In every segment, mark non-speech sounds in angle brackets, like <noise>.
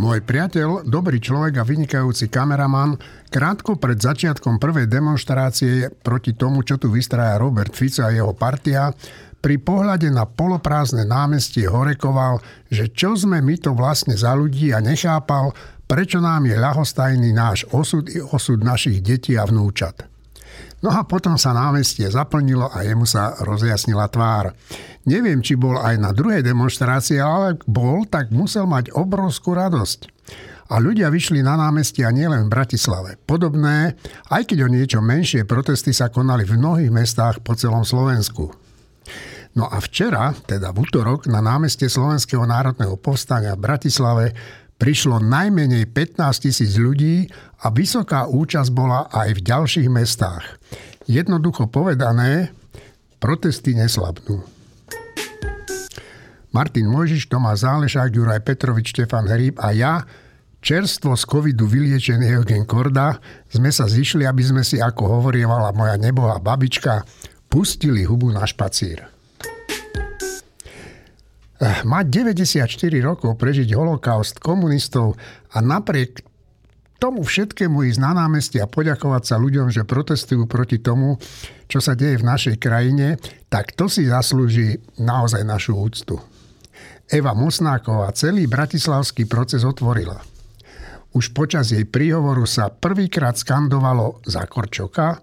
Môj priateľ, dobrý človek a vynikajúci kameraman, krátko pred začiatkom prvej demonstrácie proti tomu, čo tu vystraja Robert Fico a jeho partia, pri pohľade na poloprázdne námestie horekoval, že čo sme my to vlastne za ľudí a nechápal, prečo nám je ľahostajný náš osud i osud našich detí a vnúčat. No a potom sa námestie zaplnilo a jemu sa rozjasnila tvár. Neviem, či bol aj na druhej demonstrácii, ale ak bol, tak musel mať obrovskú radosť. A ľudia vyšli na námestia nielen v Bratislave. Podobné, aj keď o niečo menšie protesty sa konali v mnohých mestách po celom Slovensku. No a včera, teda v útorok, na námestie Slovenského národného povstania v Bratislave prišlo najmenej 15 tisíc ľudí a vysoká účasť bola aj v ďalších mestách. Jednoducho povedané, protesty neslabnú. Martin Mojžiš, Tomáš Zálešák, Juraj Petrovič, Štefan Hríb a ja, čerstvo z covidu vyliečený Eugen Korda, sme sa zišli, aby sme si, ako hovorievala moja nebohá babička, pustili hubu na špacír. Eh, mať 94 rokov, prežiť holokaust komunistov a napriek tomu všetkému ísť na námestie a poďakovať sa ľuďom, že protestujú proti tomu, čo sa deje v našej krajine, tak to si zaslúži naozaj našu úctu. Eva Mosnáková celý bratislavský proces otvorila. Už počas jej príhovoru sa prvýkrát skandovalo za Korčoka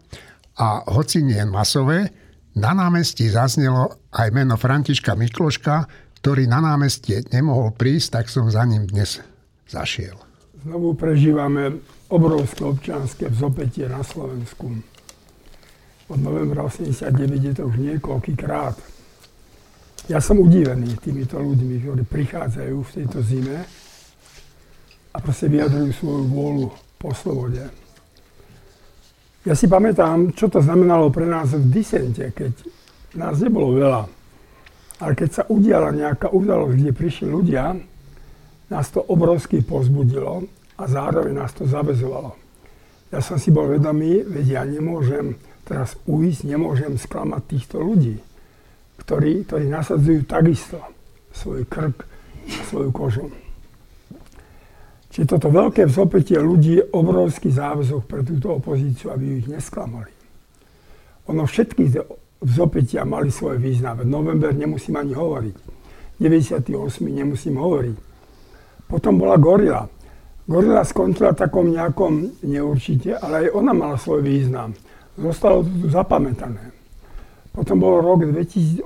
a hoci nie masové, na námestí zaznelo aj meno Františka Mikloška, ktorý na námestie nemohol prísť, tak som za ním dnes zašiel znovu prežívame obrovské občianské vzopetie na Slovensku. Od novembra 89 je to už niekoľký krát. Ja som udívený týmito ľuďmi, ktorí prichádzajú v tejto zime a proste vyjadrujú svoju vôľu po slobode. Ja si pamätám, čo to znamenalo pre nás v disente, keď nás nebolo veľa. Ale keď sa udiala nejaká udalosť, kde prišli ľudia, nás to obrovsky pozbudilo a zároveň nás to zavezovalo. Ja som si bol vedomý, veď ja nemôžem teraz uísť, nemôžem sklamať týchto ľudí, ktorí, ktorí nasadzujú takisto svoj krk svoju kožu. Čiže toto veľké vzopetie ľudí je obrovský záväzok pre túto opozíciu, aby ich nesklamali. Ono všetky vzopetia mali svoj význam. November nemusím ani hovoriť. 98. nemusím hovoriť. Potom bola Gorila. Gorila skončila takom nejakom neurčite, ale aj ona mala svoj význam. Zostalo to tu zapamätané. Potom bol rok 2018.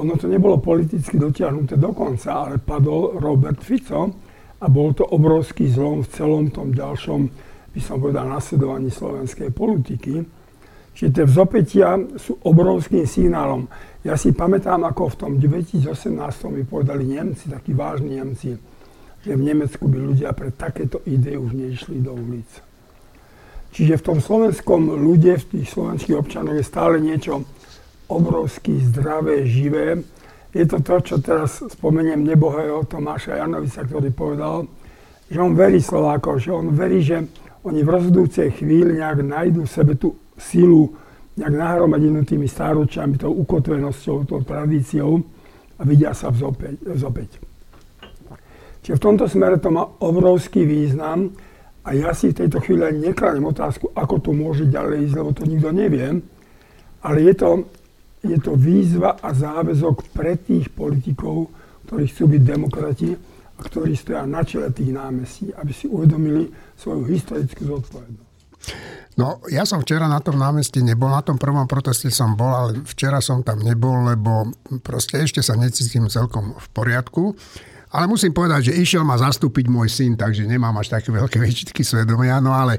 Ono to nebolo politicky dotiahnuté do konca, ale padol Robert Fico a bol to obrovský zlom v celom tom ďalšom, by som povedal, nasledovaní slovenskej politiky. Čiže tie vzopetia sú obrovským signálom. Ja si pamätám, ako v tom 2018 mi povedali Nemci, takí vážni Nemci, že v Nemecku by ľudia pre takéto ide už neišli do ulic. Čiže v tom slovenskom ľude, v tých slovenských občanoch je stále niečo obrovsky zdravé, živé. Je to to, čo teraz spomeniem nebohého Tomáša Janovica, ktorý povedal, že on verí Slovákov, že on verí, že oni v rozhodujúcej chvíli nejak nájdú v sebe tú sílu nejak nahromadenú tými stáročiami, tou ukotvenosťou, tou tradíciou a vidia sa vzopäť. Čiže v tomto smere to má obrovský význam a ja si v tejto chvíli ani nekladem otázku, ako to môže ďalej ísť, lebo to nikto nevie. Ale je to, je to výzva a záväzok pre tých politikov, ktorí chcú byť demokrati a ktorí stoja na čele tých námestí, aby si uvedomili svoju historickú zodpovednosť. No, ja som včera na tom námestí nebol, na tom prvom proteste som bol, ale včera som tam nebol, lebo proste ešte sa necítim celkom v poriadku. Ale musím povedať, že išiel ma zastúpiť môj syn, takže nemám až také veľké <laughs> väčšitky svedomia. No ale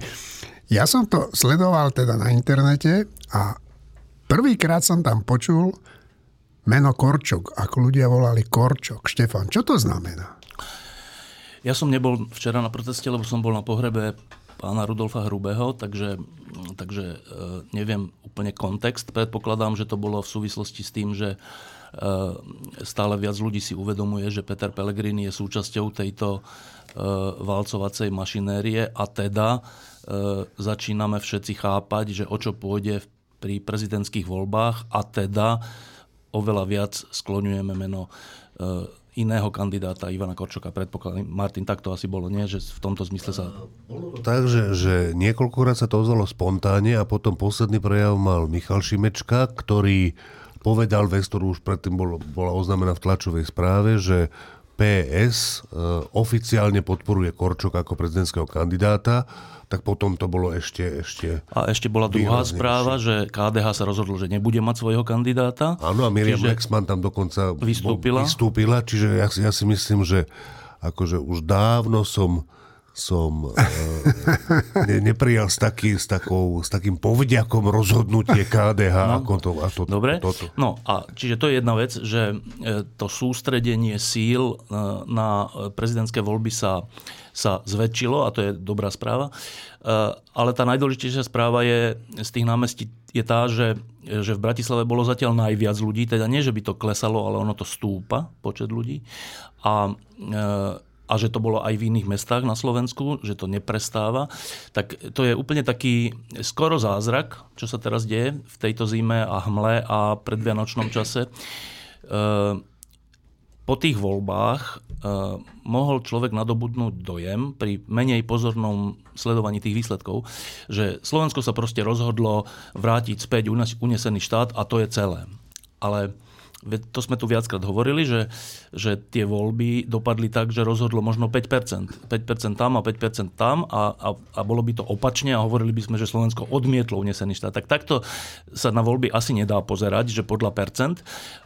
ja som to sledoval teda na internete a prvýkrát som tam počul meno Korčok, ako ľudia volali Korčok. Štefan, čo to znamená? Ja som nebol včera na proteste, lebo som bol na pohrebe pána Rudolfa Hrubého, takže, takže e, neviem úplne kontext. Predpokladám, že to bolo v súvislosti s tým, že e, stále viac ľudí si uvedomuje, že Peter Pellegrini je súčasťou tejto e, valcovacej mašinérie a teda začíname všetci chápať, že o čo pôjde pri prezidentských voľbách a teda oveľa viac skloňujeme meno iného kandidáta Ivana Korčoka. Predpokladám, Martin, tak to asi bolo, nie? Že v tomto zmysle sa... Bolo to tak, že, niekoľkokrát sa to ozvalo spontánne a potom posledný prejav mal Michal Šimečka, ktorý povedal vec, ktorú už predtým bol, bola oznámená v tlačovej správe, že PS e, oficiálne podporuje Korčok ako prezidentského kandidáta tak potom to bolo ešte... ešte a ešte bola druhá správa, že KDH sa rozhodlo, že nebude mať svojho kandidáta. Áno, a Miriam Lexman tam dokonca vystúpila. vystúpila čiže ja, ja si myslím, že akože už dávno som som <laughs> e, ne, neprijal s, taký, s, takou, s takým povďakom rozhodnutie <laughs> KDH. No, ako to, a to, dobre, toto. no a čiže to je jedna vec, že e, to sústredenie síl e, na prezidentské voľby sa sa zväčšilo a to je dobrá správa. Eh, ale tá najdôležitejšia správa je z tých námestí je tá, že, že v Bratislave bolo zatiaľ najviac ľudí, teda nie, že by to klesalo, ale ono to stúpa, počet ľudí. A, eh, a že to bolo aj v iných mestách na Slovensku, že to neprestáva, tak to je úplne taký skoro zázrak, čo sa teraz deje v tejto zime a hmle a predvianočnom čase eh, po tých voľbách uh, mohol človek nadobudnúť dojem pri menej pozornom sledovaní tých výsledkov, že Slovensko sa proste rozhodlo vrátiť späť unesený štát a to je celé. Ale to sme tu viackrát hovorili, že, že tie voľby dopadli tak, že rozhodlo možno 5%. 5% tam a 5% tam a, a, a bolo by to opačne a hovorili by sme, že Slovensko odmietlo unesený štát. Tak takto sa na voľby asi nedá pozerať, že podľa percent.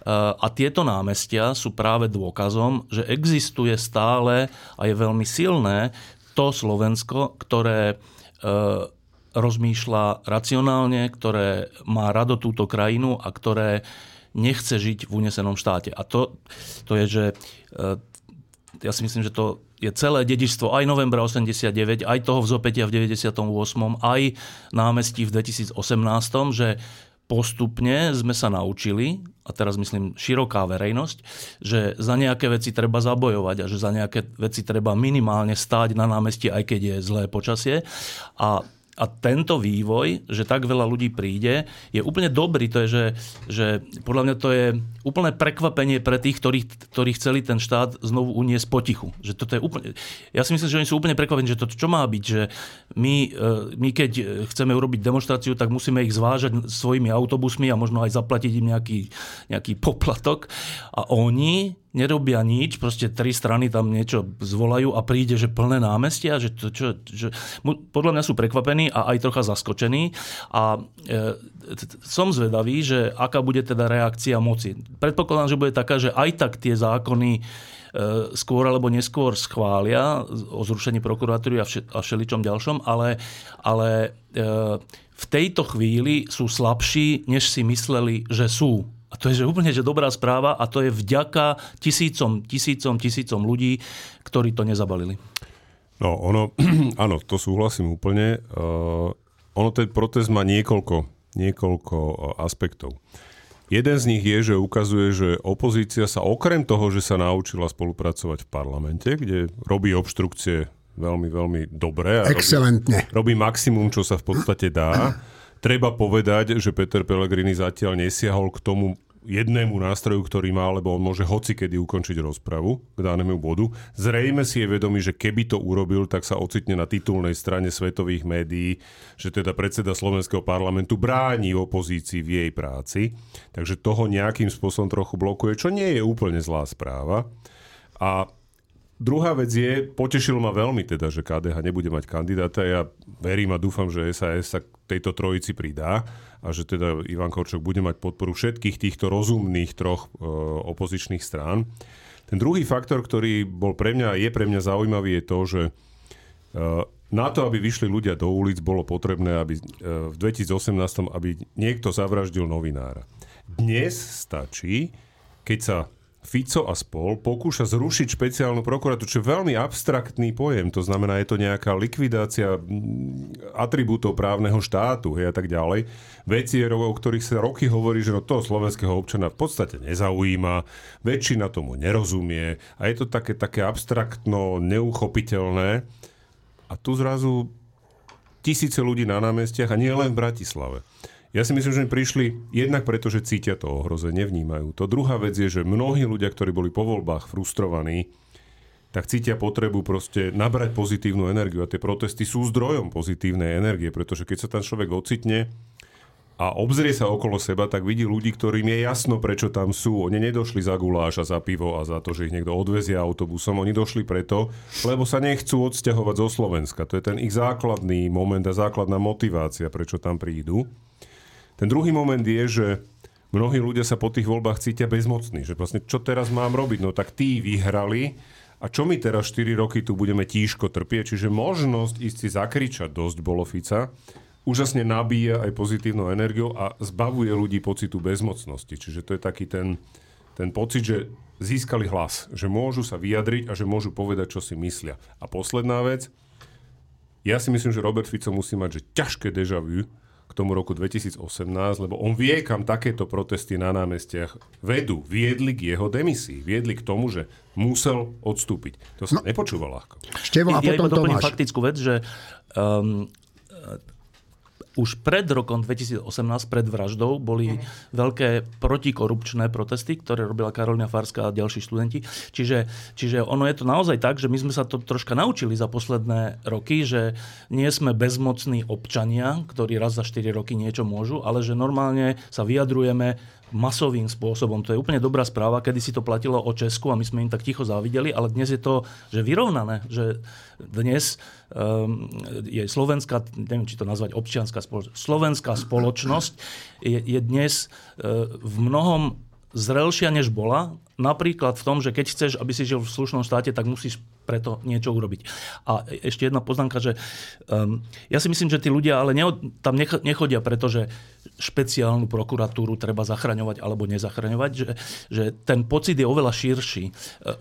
A tieto námestia sú práve dôkazom, že existuje stále a je veľmi silné to Slovensko, ktoré e, rozmýšľa racionálne, ktoré má rado túto krajinu a ktoré nechce žiť v unesenom štáte. A to, to je, že e, ja si myslím, že to je celé dedičstvo aj novembra 89, aj toho vzopetia v 98, aj námestí v 2018, že postupne sme sa naučili, a teraz myslím široká verejnosť, že za nejaké veci treba zabojovať a že za nejaké veci treba minimálne stáť na námestí, aj keď je zlé počasie. A a tento vývoj, že tak veľa ľudí príde, je úplne dobrý. To je, že, že podľa mňa to je úplné prekvapenie pre tých, ktorí, ktorí chceli ten štát znovu uniesť potichu. Že toto je úplne, ja si myslím, že oni sú úplne prekvapení, že to čo má byť, že my, e, my keď chceme urobiť demonstráciu, tak musíme ich zvážať svojimi autobusmi a možno aj zaplatiť im nejaký, nejaký poplatok. A oni nerobia nič, proste tri strany tam niečo zvolajú a príde, že plné námestia, že, to, čo, že podľa mňa sú prekvapení a aj trocha zaskočení a e, som zvedavý, že aká bude teda reakcia moci. Predpokladám, že bude taká, že aj tak tie zákony e, skôr alebo neskôr schvália o zrušení prokuratúry a, vše, a všeličom ďalšom, ale, ale e, v tejto chvíli sú slabší, než si mysleli, že sú. A to je že úplne že dobrá správa a to je vďaka tisícom, tisícom, tisícom ľudí, ktorí to nezabalili. No, ono, <clears throat> áno, to súhlasím úplne. Uh, ono ten protest má niekoľko, niekoľko uh, aspektov. Jeden z nich je, že ukazuje, že opozícia sa okrem toho, že sa naučila spolupracovať v parlamente, kde robí obštrukcie veľmi, veľmi dobre. A Excelentne. Robí, robí maximum, čo sa v podstate dá. <clears throat> Treba povedať, že Peter Pellegrini zatiaľ nesiahol k tomu jednému nástroju, ktorý má, lebo on môže hocikedy ukončiť rozpravu k danému bodu. Zrejme si je vedomý, že keby to urobil, tak sa ocitne na titulnej strane svetových médií, že teda predseda Slovenského parlamentu bráni opozícii v jej práci. Takže toho nejakým spôsobom trochu blokuje, čo nie je úplne zlá správa. A Druhá vec je, potešilo ma veľmi teda, že KDH nebude mať kandidáta. Ja verím a dúfam, že SAS sa k tejto trojici pridá a že teda Ivan Korčok bude mať podporu všetkých týchto rozumných troch e, opozičných strán. Ten druhý faktor, ktorý bol pre mňa je pre mňa zaujímavý, je to, že e, na to, aby vyšli ľudia do ulic, bolo potrebné, aby e, v 2018, aby niekto zavraždil novinára. Dnes stačí, keď sa Fico a spol pokúša zrušiť špeciálnu prokuratúru, čo je veľmi abstraktný pojem. To znamená, je to nejaká likvidácia mm, atribútov právneho štátu hej, a tak ďalej. Veci, o ktorých sa roky hovorí, že no toho slovenského občana v podstate nezaujíma, väčšina tomu nerozumie a je to také, také abstraktno, neuchopiteľné. A tu zrazu tisíce ľudí na námestiach a nie len v Bratislave. Ja si myslím, že oni prišli jednak preto, že cítia to ohrozenie, vnímajú to. Druhá vec je, že mnohí ľudia, ktorí boli po voľbách frustrovaní, tak cítia potrebu proste nabrať pozitívnu energiu. A tie protesty sú zdrojom pozitívnej energie, pretože keď sa tam človek ocitne a obzrie sa okolo seba, tak vidí ľudí, ktorým je jasno, prečo tam sú. Oni nedošli za guláš a za pivo a za to, že ich niekto odvezie autobusom. Oni došli preto, lebo sa nechcú odsťahovať zo Slovenska. To je ten ich základný moment a základná motivácia, prečo tam prídu. Ten druhý moment je, že mnohí ľudia sa po tých voľbách cítia bezmocní. Že vlastne, čo teraz mám robiť? No tak tí vyhrali, a čo my teraz 4 roky tu budeme tížko trpieť? Čiže možnosť ísť si zakričať dosť bolo Fica, úžasne nabíja aj pozitívnou energiou a zbavuje ľudí pocitu bezmocnosti. Čiže to je taký ten, ten pocit, že získali hlas, že môžu sa vyjadriť a že môžu povedať, čo si myslia. A posledná vec, ja si myslím, že Robert Fico musí mať že ťažké deja vu, tomu roku 2018, lebo on vie, kam takéto protesty na námestiach vedú. Viedli k jeho demisii. Viedli k tomu, že musel odstúpiť. To sa no, nepočúva ľahko. Števo a ja potom Tomáš. faktickú vec, že um, už pred rokom 2018, pred vraždou, boli mm. veľké protikorupčné protesty, ktoré robila Karolina Farská a ďalší študenti. Čiže, čiže ono je to naozaj tak, že my sme sa to troška naučili za posledné roky, že nie sme bezmocní občania, ktorí raz za 4 roky niečo môžu, ale že normálne sa vyjadrujeme masovým spôsobom. To je úplne dobrá správa, kedy si to platilo o Česku a my sme im tak ticho závideli, ale dnes je to že vyrovnané, že dnes um, je slovenská, neviem, či to nazvať občianská spoločnosť, slovenská spoločnosť je, je dnes uh, v mnohom zrelšia, než bola. Napríklad v tom, že keď chceš, aby si žil v slušnom štáte, tak musíš preto niečo urobiť. A ešte jedna poznámka, že um, ja si myslím, že tí ľudia ale neod, tam nechodia, pretože špeciálnu prokuratúru treba zachraňovať alebo nezachraňovať, že, že ten pocit je oveľa širší. E,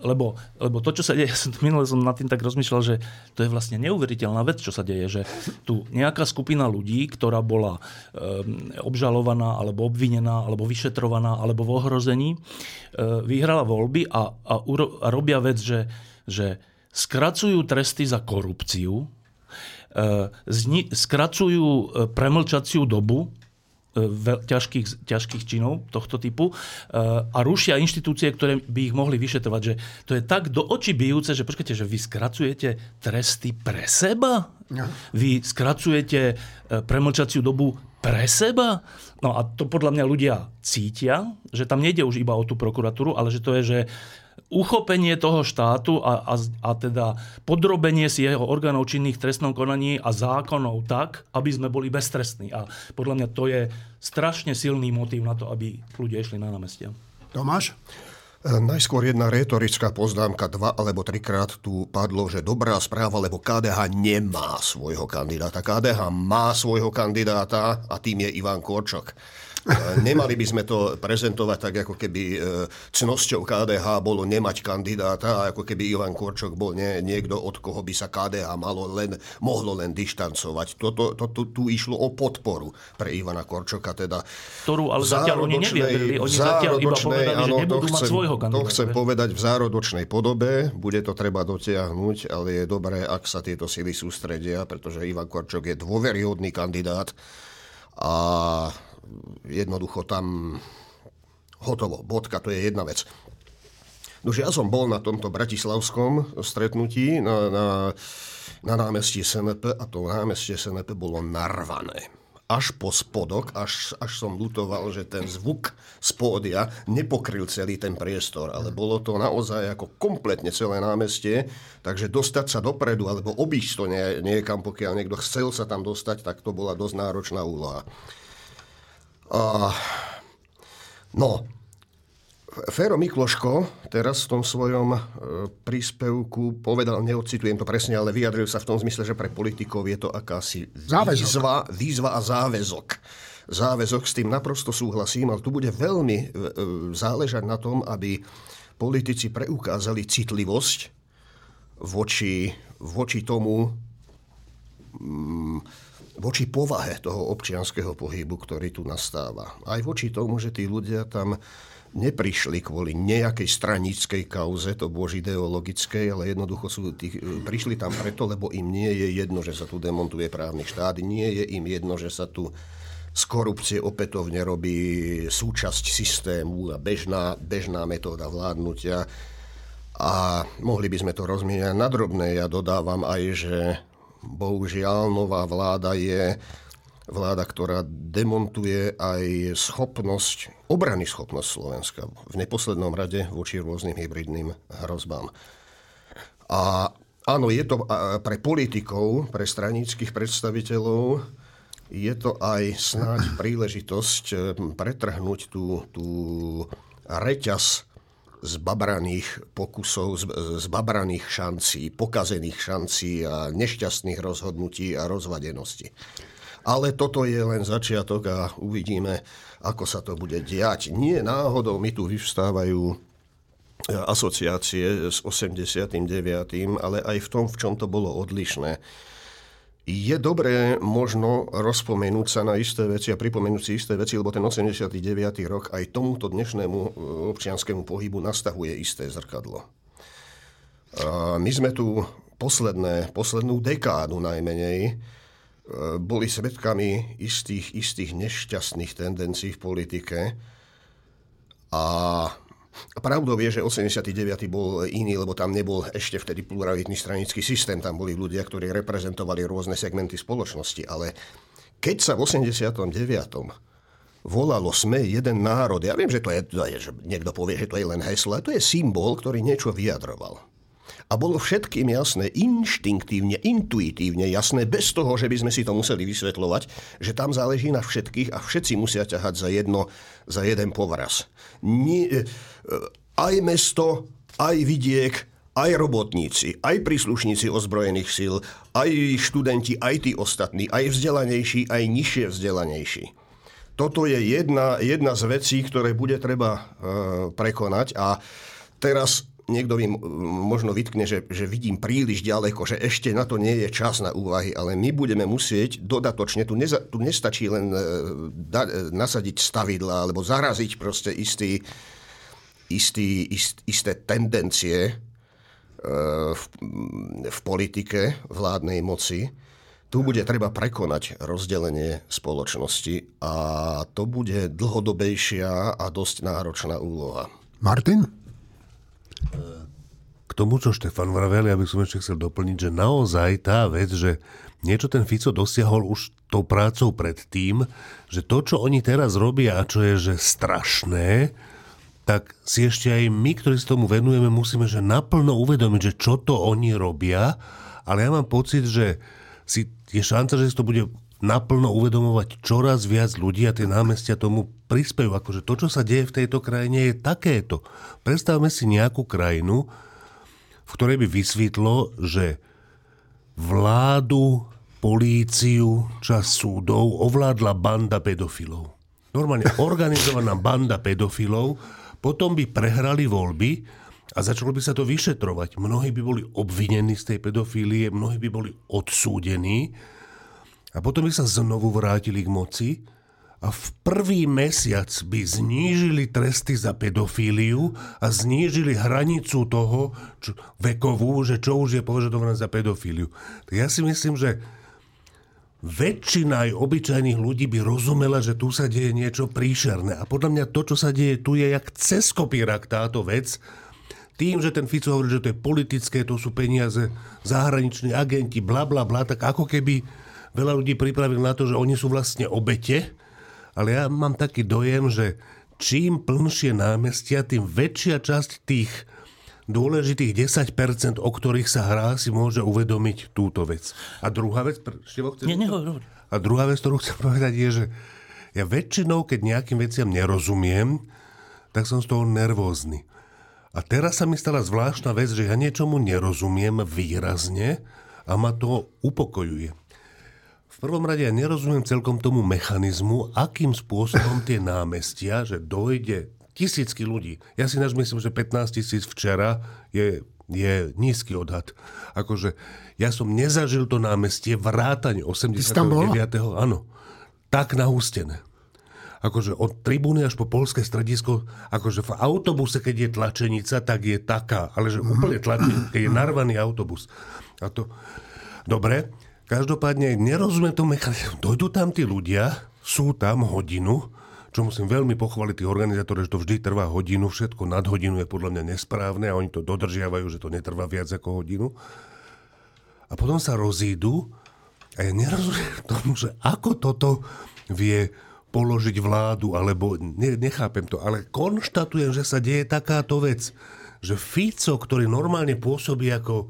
lebo, lebo to, čo sa deje, <laughs> ja som minule som nad tým tak rozmýšľal, že to je vlastne neuveriteľná vec, čo sa deje, že tu nejaká skupina ľudí, ktorá bola um, obžalovaná alebo obvinená alebo vyšetrovaná alebo v ohrození, uh, vyhrala voľby a, a, uro, a robia vec, že, že skracujú tresty za korupciu, zni, skracujú premlčaciu dobu ťažkých, ťažkých činov tohto typu a rušia inštitúcie, ktoré by ich mohli vyšetrovať. Že to je tak do očí bijúce, že počkajte, že vy skracujete tresty pre seba? No. Vy skracujete premlčaciu dobu pre seba? No a to podľa mňa ľudia cítia, že tam nejde už iba o tú prokuratúru, ale že to je, že uchopenie toho štátu a, a, a teda podrobenie si jeho orgánov činných trestnom konaní a zákonov tak, aby sme boli beztrestní. A podľa mňa to je strašne silný motív na to, aby ľudia išli na námestia. Tomáš? E, najskôr jedna retorická poznámka, dva alebo trikrát tu padlo, že dobrá správa, lebo KDH nemá svojho kandidáta. KDH má svojho kandidáta a tým je Ivan Korčok. Nemali by sme to prezentovať tak, ako keby e, cnosťou KDH bolo nemať kandidáta ako keby Ivan Korčok bol nie, niekto, od koho by sa KDH malo len, mohlo len dištancovať. Toto, to, to, tu išlo o podporu pre Ivana Korčoka. Teda Ktorú ale zatiaľ oni nevyjadrili. Oni zatiaľ iba povedali, áno, že nebudú chcem, mať svojho kandidáta. To chcem povedať v zárodočnej podobe. Bude to treba dotiahnuť, ale je dobré, ak sa tieto sily sústredia, pretože Ivan Korčok je dôveryhodný kandidát a jednoducho tam hotovo, bodka, to je jedna vec. Nože ja som bol na tomto bratislavskom stretnutí na, na, na námestí SNP a to námestie SNP bolo narvané. Až po spodok, až, až som lutoval, že ten zvuk z pódia nepokryl celý ten priestor, ale bolo to naozaj ako kompletne celé námestie, takže dostať sa dopredu alebo obísť to nie, niekam, pokiaľ niekto chcel sa tam dostať, tak to bola dosť náročná úloha. A, no, Fero Mikloško teraz v tom svojom e, príspevku povedal, neocitujem to presne, ale vyjadril sa v tom zmysle, že pre politikov je to akási výzva, výzva a záväzok. Záväzok s tým naprosto súhlasím, ale tu bude veľmi e, e, záležať na tom, aby politici preukázali citlivosť voči, voči tomu, mm, voči povahe toho občianského pohybu, ktorý tu nastáva. Aj voči tomu, že tí ľudia tam neprišli kvôli nejakej stranickej kauze, to bolo ideologickej, ale jednoducho sú tí, prišli tam preto, lebo im nie je jedno, že sa tu demontuje právny štát, nie je im jedno, že sa tu z korupcie opätovne robí súčasť systému a bežná, bežná metóda vládnutia. A mohli by sme to rozmieňať na drobné. Ja dodávam aj, že bohužiaľ nová vláda je vláda, ktorá demontuje aj schopnosť, obrany schopnosť Slovenska v neposlednom rade voči rôznym hybridným hrozbám. A áno, je to pre politikov, pre stranických predstaviteľov je to aj snáď príležitosť eh, pretrhnúť tú, tú reťaz zbabraných pokusov, zbabraných šancí, pokazených šancí a nešťastných rozhodnutí a rozvadenosti. Ale toto je len začiatok a uvidíme, ako sa to bude diať. Nie náhodou mi tu vyvstávajú eh, asociácie s 89., ale aj v tom, v čom to bolo odlišné je dobré možno rozpomenúť sa na isté veci a pripomenúť si isté veci, lebo ten 89. rok aj tomuto dnešnému e, občianskému pohybu nastavuje isté zrkadlo. My sme tu posledné, poslednú dekádu najmenej e, boli svedkami istých, istých nešťastných tendencií v politike a Pravdou je, že 89. bol iný, lebo tam nebol ešte vtedy pluralitný stranický systém. Tam boli ľudia, ktorí reprezentovali rôzne segmenty spoločnosti. Ale keď sa v 89 volalo sme jeden národ. Ja viem, že to je, že niekto povie, že to je len heslo, to je symbol, ktorý niečo vyjadroval. A bolo všetkým jasné, inštinktívne, intuitívne jasné, bez toho, že by sme si to museli vysvetľovať, že tam záleží na všetkých a všetci musia ťahať za, jedno, za jeden povraz. Nie, aj mesto, aj vidiek, aj robotníci, aj príslušníci ozbrojených síl, aj študenti, aj tí ostatní, aj vzdelanejší, aj nižšie vzdelanejší. Toto je jedna, jedna z vecí, ktoré bude treba e, prekonať a teraz niekto mi možno vytkne, že, že vidím príliš ďaleko, že ešte na to nie je čas na úvahy, ale my budeme musieť dodatočne, tu, neza, tu nestačí len e, da, e, nasadiť stavidla alebo zaraziť proste istý, istý, ist, isté tendencie e, v, v politike vládnej moci. Tu bude treba prekonať rozdelenie spoločnosti a to bude dlhodobejšia a dosť náročná úloha. Martin? K tomu, čo Štefan vravel, ja by som ešte chcel doplniť, že naozaj tá vec, že niečo ten Fico dosiahol už tou prácou predtým, že to, čo oni teraz robia a čo je že strašné, tak si ešte aj my, ktorí sa tomu venujeme, musíme že naplno uvedomiť, že čo to oni robia, ale ja mám pocit, že si je šanca, že si to bude naplno uvedomovať čoraz viac ľudí a tie námestia tomu prispejú. Akože to, čo sa deje v tejto krajine, je takéto. Predstavme si nejakú krajinu, v ktorej by vysvetlo, že vládu, políciu, čas súdov ovládla banda pedofilov. Normálne organizovaná banda pedofilov, potom by prehrali voľby a začalo by sa to vyšetrovať. Mnohí by boli obvinení z tej pedofílie, mnohí by boli odsúdení a potom by sa znovu vrátili k moci a v prvý mesiac by znížili tresty za pedofíliu a znížili hranicu toho čo, vekovú, že čo už je považované za pedofíliu. Ja si myslím, že väčšina aj obyčajných ľudí by rozumela, že tu sa deje niečo príšerné. A podľa mňa to, čo sa deje tu, je jak cez kopírak táto vec. Tým, že ten Fico hovorí, že to je politické, to sú peniaze, zahraniční agenti, bla bla bla, tak ako keby veľa ľudí pripravil na to, že oni sú vlastne obete, ale ja mám taký dojem, že čím plnšie námestia, tým väčšia časť tých dôležitých 10%, o ktorých sa hrá, si môže uvedomiť túto vec. A druhá vec... Števo, Nie, nehovor. A druhá vec, ktorú chcem <laughs> povedať, je, že ja väčšinou, keď nejakým veciam nerozumiem, tak som z toho nervózny. A teraz sa mi stala zvláštna vec, že ja niečomu nerozumiem výrazne a ma to upokojuje. V prvom rade ja nerozumiem celkom tomu mechanizmu, akým spôsobom tie námestia, že dojde tisícky ľudí. Ja si naž myslím, že 15 tisíc včera je, je nízky odhad. Akože ja som nezažil to námestie vrátane 89. Áno, tak nahustené akože od tribúny až po polské stredisko, akože v autobuse, keď je tlačenica, tak je taká, ale že úplne tlačenica, keď je narvaný autobus. A to, dobre, Každopádne nerozumiem tomu mechanizmu. Dojdú tam tí ľudia sú tam hodinu, čo musím veľmi pochváliť tých organizátorov, že to vždy trvá hodinu, všetko nad hodinu je podľa mňa nesprávne a oni to dodržiavajú, že to netrvá viac ako hodinu. A potom sa rozídu a ja nerozumiem <laughs> tomu, že ako toto vie položiť vládu, alebo ne, nechápem to, ale konštatujem, že sa deje takáto vec, že Fico, ktorý normálne pôsobí ako,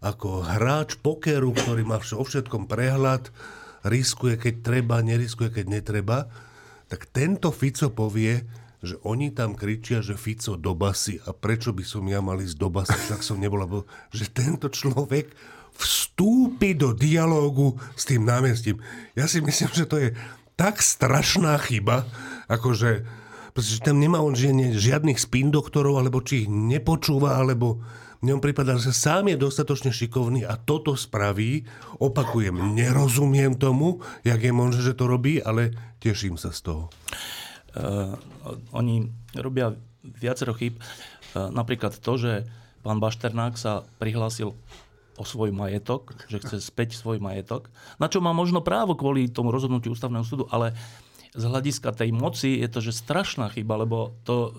ako hráč pokeru, ktorý má o všetkom prehľad, riskuje, keď treba, neriskuje, keď netreba, tak tento Fico povie, že oni tam kričia, že Fico do basy a prečo by som ja mal ísť do basy, tak som nebola, že tento človek vstúpi do dialógu s tým námestím. Ja si myslím, že to je tak strašná chyba, akože pretože tam nemá on žiadnych spin doktorov, alebo či ich nepočúva, alebo on prípada, že sám je dostatočne šikovný a toto spraví. Opakujem, nerozumiem tomu, jak je možné, že to robí, ale teším sa z toho. Uh, oni robia viacero chyb. Uh, napríklad to, že pán Bašternák sa prihlásil o svoj majetok, že chce späť svoj majetok, na čo má možno právo kvôli tomu rozhodnutiu ústavného súdu, ale z hľadiska tej moci je to, že strašná chyba, lebo to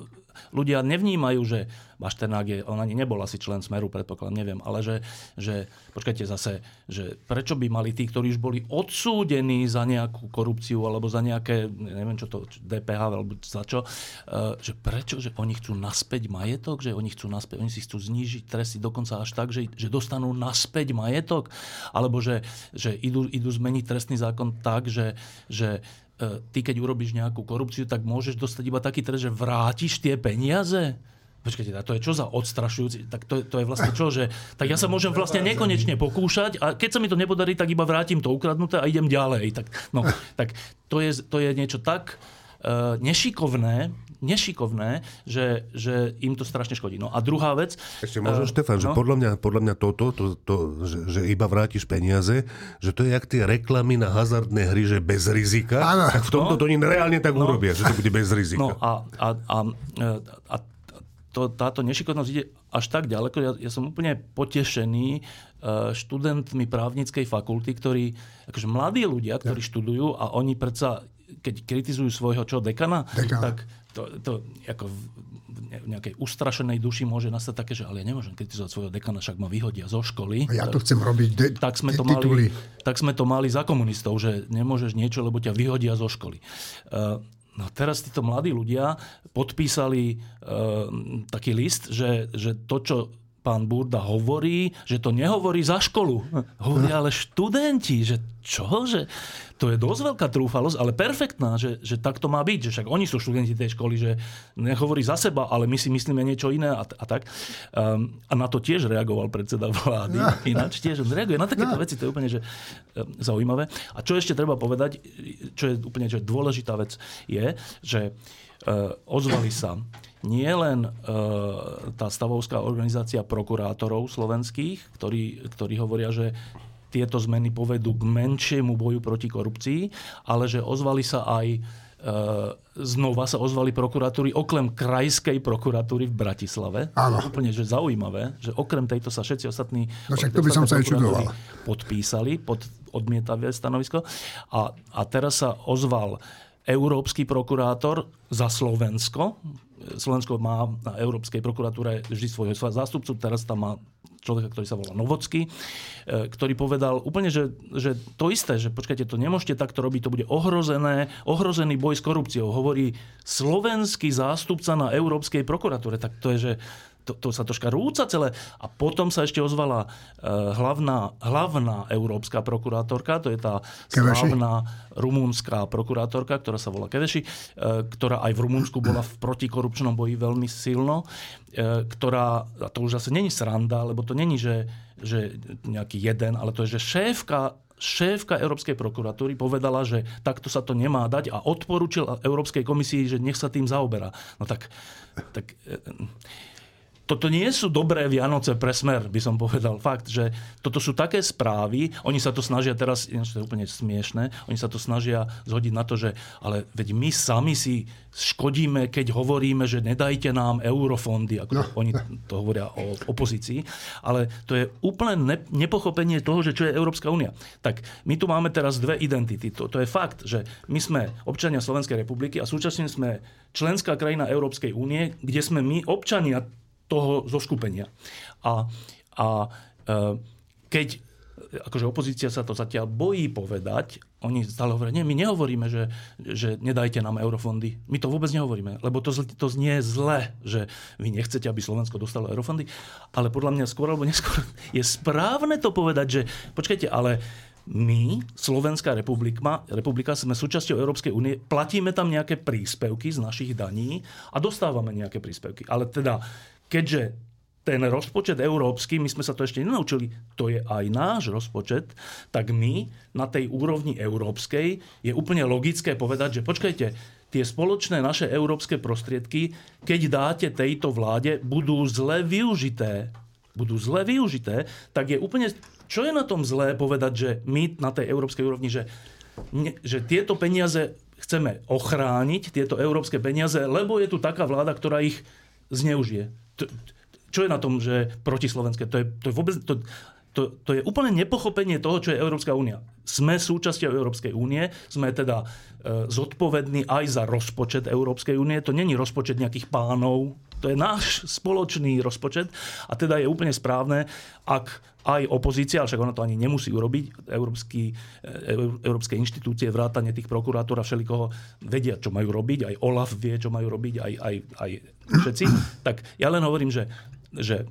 ľudia nevnímajú, že Bašternák je, on ani nebol asi člen Smeru, predpokladám, neviem, ale že, že počkajte zase, že prečo by mali tí, ktorí už boli odsúdení za nejakú korupciu alebo za nejaké, neviem čo to, DPH alebo za čo, eh, že prečo, že oni chcú naspäť majetok, že oni chcú naspäť, oni si chcú znížiť tresty dokonca až tak, že, že dostanú naspäť majetok, alebo že, že idú, idú zmeniť trestný zákon tak, že, že ty keď urobíš nejakú korupciu, tak môžeš dostať iba taký trest, že vrátiš tie peniaze? Počkajte, to je čo za odstrašujúci? Tak to, to je vlastne čo, že... Tak ja sa môžem vlastne nekonečne pokúšať a keď sa mi to nepodarí, tak iba vrátim to ukradnuté a idem ďalej. Tak, no, tak to, je, to je niečo tak uh, nešikovné, nešikovné, že, že im to strašne škodí. No a druhá vec... Ešte možno, uh, Štefan, no? že podľa mňa, podľa mňa toto, to, to, že, že iba vrátiš peniaze, že to je jak tie reklamy na hazardné hry, že bez rizika, Áno. tak v tomto no, to oni reálne tak no, urobia, že to bude bez rizika. No a, a, a, a to, táto nešikovnosť ide až tak ďaleko. Ja, ja som úplne potešený uh, študentmi právnickej fakulty, ktorí, akože mladí ľudia, ktorí ja. študujú a oni predsa, keď kritizujú svojho čo, dekana, dekana. tak to, to ako v nejakej ustrašenej duši môže nastať také, že ale ja nemôžem kritizovať svojho dekana, však ma vyhodia zo školy. A ja to chcem robiť de- tak sme to mali, Tak sme to mali za komunistov, že nemôžeš niečo, lebo ťa vyhodia zo školy. Uh, No teraz títo mladí ľudia podpísali uh, taký list, že, že to, čo pán Burda hovorí, že to nehovorí za školu. Hovorí ale študenti, že čo? Že to je dosť veľká trúfalosť, ale perfektná, že, že tak to má byť. Že však oni sú študenti tej školy, že nehovorí za seba, ale my si myslíme niečo iné a, a tak. Um, a na to tiež reagoval predseda vlády. <laughs> Ináč tiež reaguje na takéto veci, to je úplne že, um, zaujímavé. A čo ešte treba povedať, čo je úplne že dôležitá vec, je, že uh, ozvali sa nie len e, tá stavovská organizácia prokurátorov slovenských, ktorí, ktorí hovoria, že tieto zmeny povedú k menšiemu boju proti korupcii, ale že ozvali sa aj e, znova sa ozvali prokuratúry okrem krajskej prokuratúry v Bratislave. Áno. Úplne že zaujímavé, že okrem tejto sa všetci ostatní no však to by som sa aj čudoval. podpísali pod odmietavé stanovisko. A, a teraz sa ozval európsky prokurátor za Slovensko, Slovensko má na Európskej prokuratúre vždy svojho zástupcu, teraz tam má človeka, ktorý sa volá Novocky, e, ktorý povedal úplne, že, že to isté, že počkajte, to nemôžete takto robiť, to bude ohrozené, ohrozený boj s korupciou. Hovorí slovenský zástupca na Európskej prokuratúre. Tak to je, že to, to sa troška rúca celé. A potom sa ešte ozvala uh, hlavná, hlavná európska prokurátorka, to je tá hlavná rumúnska prokurátorka, ktorá sa volá Keveši, uh, ktorá aj v Rumúnsku bola v protikorupčnom boji veľmi silno, uh, ktorá, a to už zase není sranda, lebo to není, že, že nejaký jeden, ale to je, že šéfka šéfka Európskej prokuratúry povedala, že takto sa to nemá dať a odporúčil Európskej komisii, že nech sa tým zaoberá. No tak, tak toto nie sú dobré Vianoce pre smer, by som povedal. Fakt, že toto sú také správy, oni sa to snažia teraz, to je úplne smiešné, oni sa to snažia zhodiť na to, že ale veď my sami si škodíme, keď hovoríme, že nedajte nám eurofondy, ako no. oni to hovoria o opozícii, ale to je úplne ne, nepochopenie toho, že čo je Európska únia. Tak my tu máme teraz dve identity. To, to je fakt, že my sme občania Slovenskej republiky a súčasne sme členská krajina Európskej únie, kde sme my občania toho zoskupenia. A, a e, keď akože opozícia sa to zatiaľ bojí povedať, oni stále hovoria, nie, my nehovoríme, že, že nedajte nám eurofondy. My to vôbec nehovoríme, lebo to, to znie zle, že vy nechcete, aby Slovensko dostalo eurofondy, ale podľa mňa skôr alebo neskôr je správne to povedať, že počkajte, ale my, Slovenská republika, republika, sme súčasťou Európskej únie, platíme tam nejaké príspevky z našich daní a dostávame nejaké príspevky. Ale teda keďže ten rozpočet európsky, my sme sa to ešte nenaučili, to je aj náš rozpočet, tak my na tej úrovni európskej je úplne logické povedať, že počkajte, tie spoločné naše európske prostriedky, keď dáte tejto vláde, budú zle využité. Budú zle využité, tak je úplne... Čo je na tom zlé povedať, že my na tej európskej úrovni, že, že tieto peniaze chceme ochrániť, tieto európske peniaze, lebo je tu taká vláda, ktorá ich zneužije čo je na tom, že protislovenské? To je, to je vôbec... To, to, to je úplne nepochopenie toho, čo je Európska únia. Sme súčasťou Európskej únie, sme teda e, zodpovední aj za rozpočet Európskej únie. To není rozpočet nejakých pánov, to je náš spoločný rozpočet a teda je úplne správne, ak aj opozícia, ale však ona to ani nemusí urobiť, Európsky, e, európske inštitúcie, vrátane tých prokurátor a všelikoho vedia, čo majú robiť, aj OLAF vie, čo majú robiť, aj, aj, aj všetci. Tak ja len hovorím, že že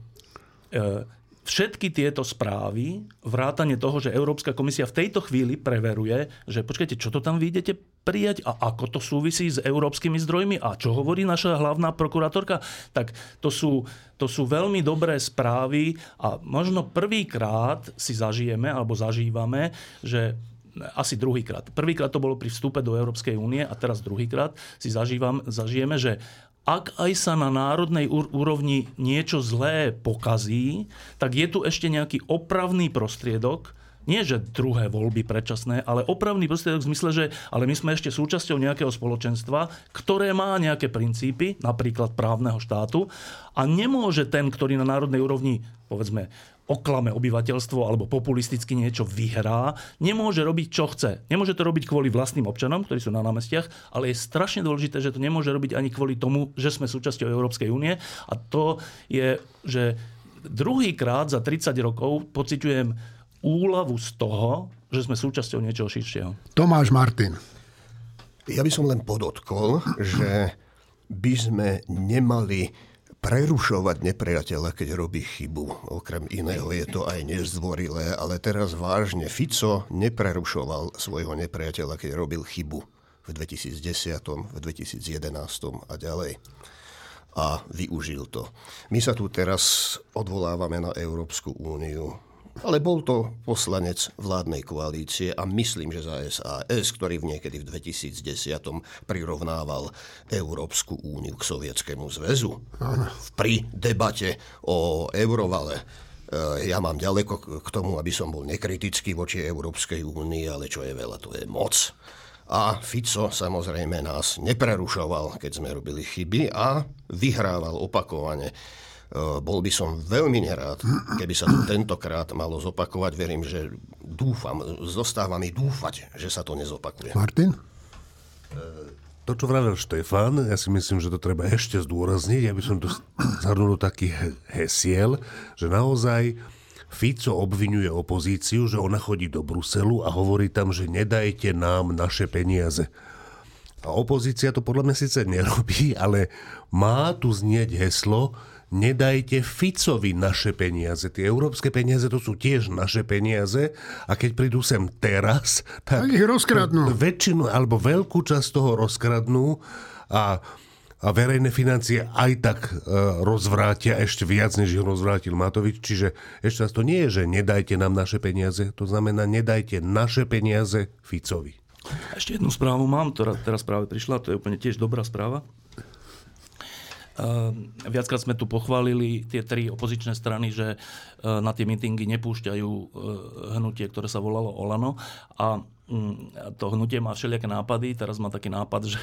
e, všetky tieto správy, vrátane toho, že Európska komisia v tejto chvíli preveruje, že počkajte, čo to tam vy idete prijať a ako to súvisí s európskymi zdrojmi a čo hovorí naša hlavná prokurátorka, tak to sú, to sú veľmi dobré správy a možno prvýkrát si zažijeme alebo zažívame, že asi druhýkrát. Prvýkrát to bolo pri vstupe do Európskej únie a teraz druhýkrát si zažívam, zažijeme, že ak aj sa na národnej úrovni niečo zlé pokazí, tak je tu ešte nejaký opravný prostriedok, nie že druhé voľby predčasné, ale opravný prostriedok v zmysle, že ale my sme ešte súčasťou nejakého spoločenstva, ktoré má nejaké princípy, napríklad právneho štátu a nemôže ten, ktorý na národnej úrovni, povedzme, oklame obyvateľstvo alebo populisticky niečo vyhrá, nemôže robiť, čo chce. Nemôže to robiť kvôli vlastným občanom, ktorí sú na námestiach, ale je strašne dôležité, že to nemôže robiť ani kvôli tomu, že sme súčasťou Európskej únie. A to je, že druhýkrát za 30 rokov pociťujem úlavu z toho, že sme súčasťou niečoho širšieho. Tomáš Martin. Ja by som len podotkol, že by sme nemali prerušovať nepriateľa, keď robí chybu. Okrem iného je to aj nezdvorilé, ale teraz vážne Fico neprerušoval svojho nepriateľa, keď robil chybu v 2010, v 2011 a ďalej. A využil to. My sa tu teraz odvolávame na Európsku úniu, ale bol to poslanec vládnej koalície a myslím, že za SAS, ktorý v niekedy v 2010 prirovnával Európsku úniu k Sovietskému zväzu. Pri debate o eurovale e, ja mám ďaleko k tomu, aby som bol nekritický voči Európskej únii, ale čo je veľa, to je moc. A Fico samozrejme nás neprerušoval, keď sme robili chyby a vyhrával opakovane Eh, bol by som veľmi nerád, keby sa to tentokrát malo zopakovať. Verím, že dúfam, zostáva mi dúfať, že sa to nezopakuje. Martin? To, čo vravel Štefan, ja si myslím, že to treba ešte zdôrazniť. Ja by som to zhrnul do takých hesiel, že naozaj Fico obvinuje opozíciu, že ona chodí do Bruselu a hovorí tam, že nedajte nám naše peniaze. A opozícia to podľa mňa síce nerobí, ale má tu znieť heslo, nedajte Ficovi naše peniaze. Tie európske peniaze to sú tiež naše peniaze a keď prídu sem teraz, tak... ich rozkradnú. Väčšinu alebo veľkú časť toho rozkradnú a a verejné financie aj tak e, rozvrátia ešte viac, než ich rozvrátil Matovič. Čiže ešte raz to nie je, že nedajte nám naše peniaze, to znamená nedajte naše peniaze Ficovi. Ešte jednu správu mám, ktorá teraz práve prišla, to je úplne tiež dobrá správa. Viackrát sme tu pochválili tie tri opozičné strany, že na tie mítingy nepúšťajú hnutie, ktoré sa volalo Olano. A to hnutie má všelijaké nápady. Teraz má taký nápad, že,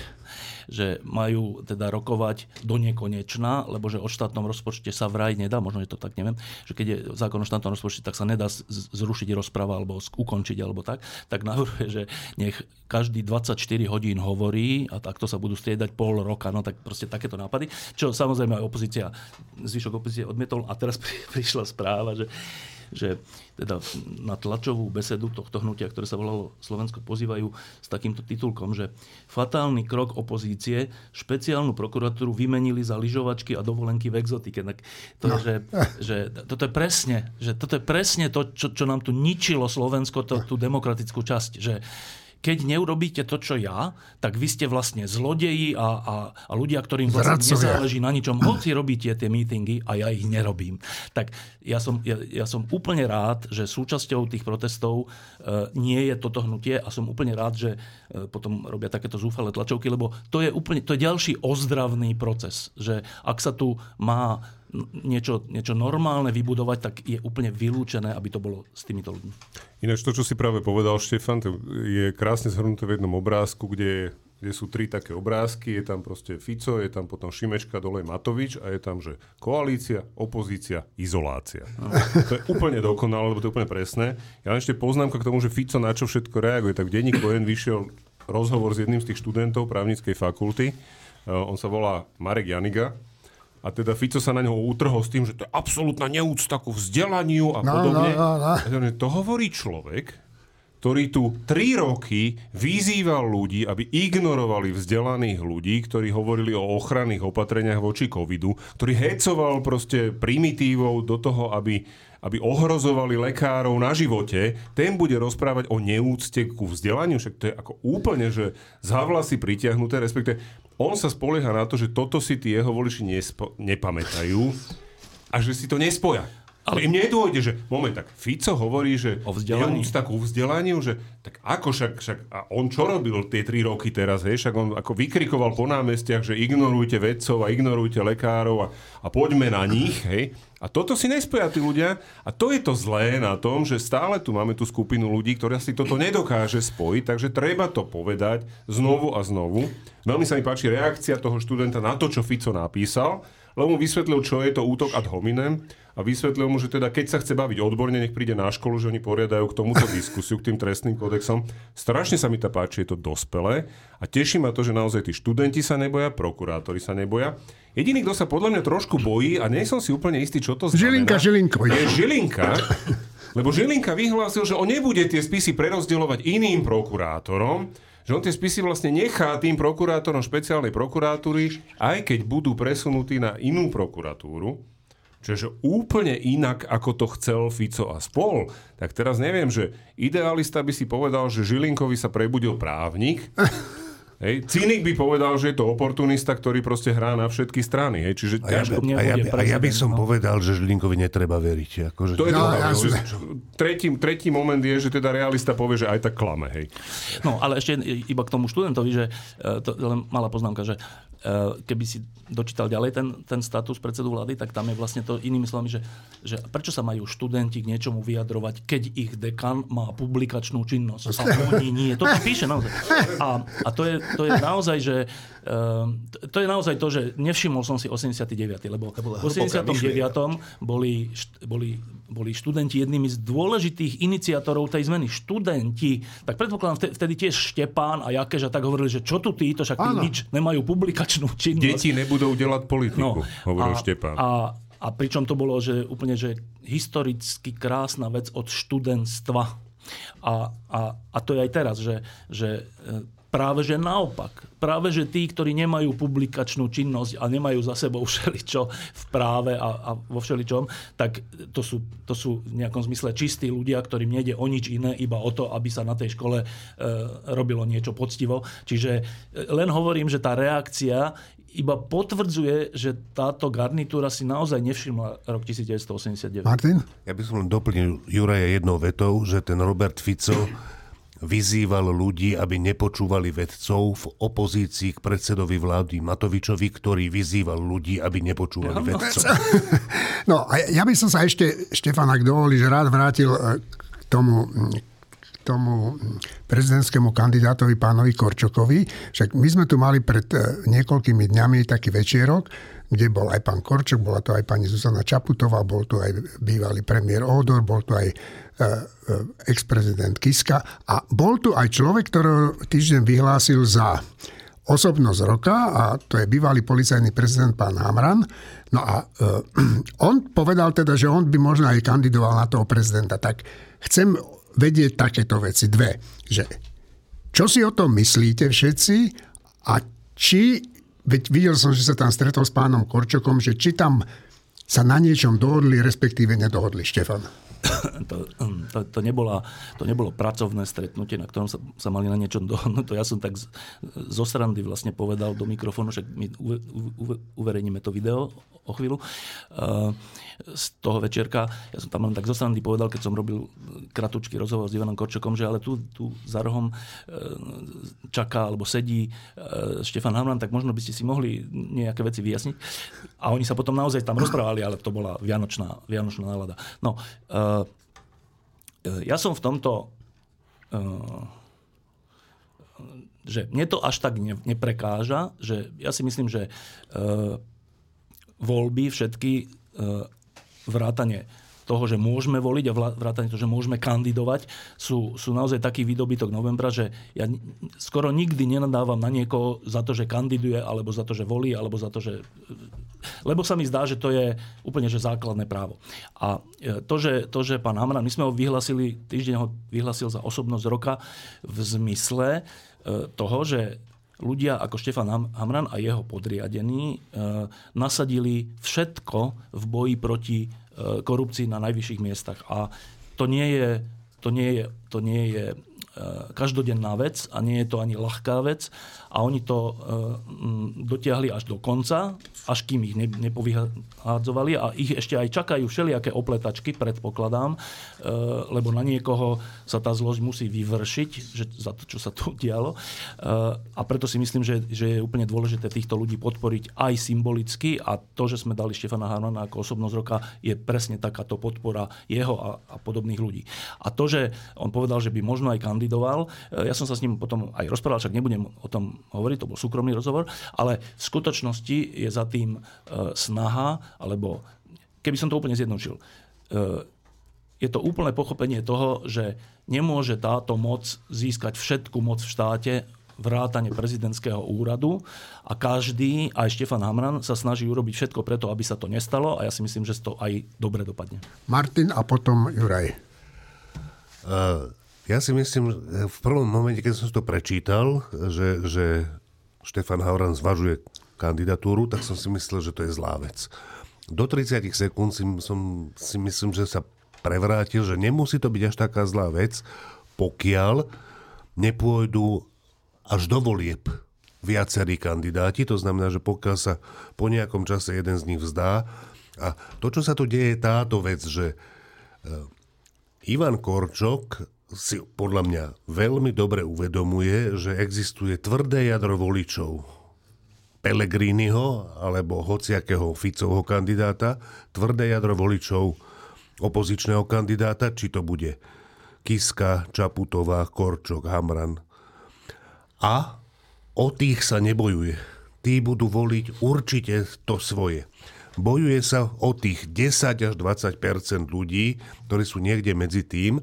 že majú teda rokovať do nekonečna, lebo že o štátnom rozpočte sa vraj nedá, možno je to tak, neviem, že keď je zákon o štátnom rozpočte, tak sa nedá zrušiť rozpráva alebo ukončiť alebo tak, tak navrhuje, že nech každý 24 hodín hovorí a takto sa budú striedať pol roka, no tak proste takéto nápady, čo samozrejme aj opozícia, zvyšok opozície odmietol. A teraz <laughs> prišla správa, že že teda na tlačovú besedu tohto hnutia, ktoré sa volalo Slovensko pozývajú s takýmto titulkom, že fatálny krok opozície, špeciálnu prokuratúru vymenili za lyžovačky a dovolenky v exotike. Tak to, no. že, že, toto je presne, že toto je presne to, čo, čo nám tu ničilo Slovensko, to, tú demokratickú časť. Že, keď neurobíte to, čo ja, tak vy ste vlastne zlodeji a, a, a ľudia, ktorým vlastne nezáleží na ničom, hoci robíte tie mítingy a ja ich nerobím. Tak ja som, ja, ja som úplne rád, že súčasťou tých protestov e, nie je toto hnutie a som úplne rád, že e, potom robia takéto zúfale tlačovky, lebo to je úplne, to je ďalší ozdravný proces, že ak sa tu má niečo, niečo normálne vybudovať, tak je úplne vylúčené, aby to bolo s týmito ľuďmi. Ináč to, čo si práve povedal, Štefan, to je krásne zhrnuté v jednom obrázku, kde, kde sú tri také obrázky. Je tam proste Fico, je tam potom Šimečka, dole Matovič a je tam, že koalícia, opozícia, izolácia. No. To je úplne dokonalé, lebo to je úplne presné. Ja ešte poznámka k tomu, že Fico na čo všetko reaguje. Tak v denníku N vyšiel rozhovor s jedným z tých študentov právnickej fakulty. On sa volá Marek Janiga, a teda Fico sa na neho utrhol s tým, že to je absolútna neúcta ku vzdelaniu a no, podobne. No, no, no. To hovorí človek, ktorý tu tri roky vyzýval ľudí, aby ignorovali vzdelaných ľudí, ktorí hovorili o ochranných opatreniach voči covidu, ktorý hecoval proste primitívou do toho, aby, aby ohrozovali lekárov na živote, ten bude rozprávať o neúcte ku vzdelaniu, však to je ako úplne, že za vlasy pritiahnuté, respektive on sa spolieha na to, že toto si tí jeho voliči nespo- nepamätajú a že si to nespoja. Ale im nedôjde, že moment, tak Fico hovorí, že o vzdelaní. takú vzdelaniu, že tak ako však, však a on čo robil tie tri roky teraz, hej, však on ako vykrikoval po námestiach, že ignorujte vedcov a ignorujte lekárov a, a poďme na nich, hej. A toto si nespoja tí ľudia a to je to zlé na tom, že stále tu máme tú skupinu ľudí, ktorá si toto nedokáže spojiť, takže treba to povedať znovu a znovu. Veľmi sa mi páči reakcia toho študenta na to, čo Fico napísal, lebo mu vysvetlil, čo je to útok ad hominem a vysvetlil mu, že teda keď sa chce baviť odborne, nech príde na školu, že oni poriadajú k tomuto diskusiu, k tým trestným kódexom. Strašne sa mi to páči, je to dospelé a teší ma to, že naozaj tí študenti sa neboja, prokurátori sa neboja. Jediný, kto sa podľa mňa trošku bojí, a nie som si úplne istý, čo to znamená, Žilinka Žilinkovi. je Žilinka, lebo Žilinka vyhlásil, že on nebude tie spisy prerozdeľovať iným prokurátorom, že on tie spisy vlastne nechá tým prokurátorom špeciálnej prokuratúry, aj keď budú presunutí na inú prokuratúru. Čiže úplne inak, ako to chcel Fico a spol. Tak teraz neviem, že idealista by si povedal, že Žilinkovi sa prebudil právnik, <laughs> Hej. Cynik by povedal, že je to oportunista, ktorý proste hrá na všetky strany. Hej. Čiže a, ja, a, ja, a ja by som no. povedal, že Žilinkovi netreba veriť. Akože... To je no, ja tretí, tretí moment je, že teda realista povie, že aj tak klame. Hej. No, ale ešte iba k tomu študentovi, že e, to len malá poznámka, že keby si dočítal ďalej ten, ten status predsedu vlády, tak tam je vlastne to inými slovami, že, že prečo sa majú študenti k niečomu vyjadrovať, keď ich dekan má publikačnú činnosť a oni nie. To píše naozaj. A, a to, je, to je naozaj, že to je naozaj to, že nevšimol som si 89. lebo v 89. boli, boli boli študenti jednými z dôležitých iniciátorov tej zmeny. Študenti, tak predpokladám vtedy tiež Štepán a Jakeš a tak hovorili, že čo tu títo, však tí nič nemajú publikačnú činnosť. Deti nebudou delať politiku, no, hovoril a, Štepán. A, a pričom to bolo že úplne že historicky krásna vec od študentstva. A, a, a to je aj teraz, že, že Práve že naopak. Práve že tí, ktorí nemajú publikačnú činnosť a nemajú za sebou <laughs> všeličo v práve a, a vo všeličom, tak to sú, to sú v nejakom zmysle čistí ľudia, ktorým nejde o nič iné, iba o to, aby sa na tej škole e, robilo niečo poctivo. Čiže e, len hovorím, že tá reakcia iba potvrdzuje, že táto garnitúra si naozaj nevšimla rok 1989. Martin? Ja by som len doplnil Juraja jednou vetou, že ten Robert Fico <clears throat> <clears throat> vyzýval ľudí, aby nepočúvali vedcov v opozícii k predsedovi vlády Matovičovi, ktorý vyzýval ľudí, aby nepočúvali vedcov. <laughs> No a ja by som sa ešte, Štefan, ak dovolí, že rád vrátil e, k tomu k tomu prezidentskému kandidátovi pánovi Korčokovi. Však my sme tu mali pred e, niekoľkými dňami taký večierok, kde bol aj pán Korčok, bola to aj pani Zuzana Čaputová, bol tu aj bývalý premiér Odor, bol tu aj ex-prezident Kiska a bol tu aj človek, ktorý týždeň vyhlásil za osobnosť roka a to je bývalý policajný prezident pán Hamran. No a uh, <clears throat> on povedal teda, že on by možno aj kandidoval na toho prezidenta. Tak chcem vedieť takéto veci. Dve. Že čo si o tom myslíte všetci a či, veď videl som, že sa tam stretol s pánom Korčokom, že či tam sa na niečom dohodli, respektíve nedohodli. Štefan. <coughs> to, to, to, nebola, to nebolo pracovné stretnutie, na ktorom sa, sa mali na niečom dohodnúť. <laughs> To ja som tak z, zo srandy vlastne povedal do mikrofónu, že my uve, uve, uverejníme to video o chvíľu. Uh, z toho večerka, ja som tam len tak zo srandy povedal, keď som robil kratučký rozhovor s Ivanom Korčokom, že ale tu, tu za rohom uh, čaká alebo sedí uh, Štefan Hamran, tak možno by ste si mohli nejaké veci vyjasniť. A oni sa potom naozaj tam rozprávali, ale to bola vianočná, vianočná nálada. No, uh, ja som v tomto eh, že mne to až tak neprekáža, že ja si myslím, že eh, voľby všetky vrátane toho, že môžeme voliť a vrátane toho, že môžeme kandidovať, sú, sú naozaj taký výdobytok novembra, že ja skoro nikdy nenadávam na niekoho za to, že kandiduje, alebo za to, že volí, alebo za to, že lebo sa mi zdá, že to je úplne že základné právo. A e, to, že, to, že pán Hamran, my sme ho vyhlasili, týždeň ho vyhlasil za osobnosť roka v zmysle e, toho, že ľudia ako Štefan Hamran a jeho podriadení e, nasadili všetko v boji proti korupcii na najvyšších miestach. A to nie je, to nie je, to nie je každodenná vec a nie je to ani ľahká vec a oni to dotiahli až do konca až kým ich nepovyhádzovali a ich ešte aj čakajú všelijaké opletačky, predpokladám, e, lebo na niekoho sa tá zlož musí vyvršiť že za to, čo sa tu dialo. E, a preto si myslím, že, že je úplne dôležité týchto ľudí podporiť aj symbolicky a to, že sme dali Štefana Harmana ako osobnosť roka, je presne takáto podpora jeho a, a podobných ľudí. A to, že on povedal, že by možno aj kandidoval, e, ja som sa s ním potom aj rozprával, však nebudem o tom hovoriť, to bol súkromný rozhovor, ale v skutočnosti je za tým e, snaha, alebo keby som to úplne zjednočil, e, je to úplné pochopenie toho, že nemôže táto moc získať všetku moc v štáte, vrátane prezidentského úradu a každý, aj Štefan Hamran, sa snaží urobiť všetko preto, aby sa to nestalo a ja si myslím, že to aj dobre dopadne. Martin a potom Juraj. Uh, ja si myslím, v prvom momente, keď som to prečítal, že, že Štefan Havran zvažuje kandidatúru, tak som si myslel, že to je zlá vec. Do 30 sekúnd si, som, si myslím, že sa prevrátil, že nemusí to byť až taká zlá vec, pokiaľ nepôjdu až do volieb viacerí kandidáti. To znamená, že pokiaľ sa po nejakom čase jeden z nich vzdá. A to, čo sa tu deje, je táto vec, že e, Ivan Korčok si podľa mňa veľmi dobre uvedomuje, že existuje tvrdé jadro voličov Pelegriniho alebo hociakého Ficovho kandidáta, tvrdé jadro voličov opozičného kandidáta, či to bude Kiska, Čaputová, Korčok, Hamran. A o tých sa nebojuje. Tí budú voliť určite to svoje. Bojuje sa o tých 10 až 20% ľudí, ktorí sú niekde medzi tým.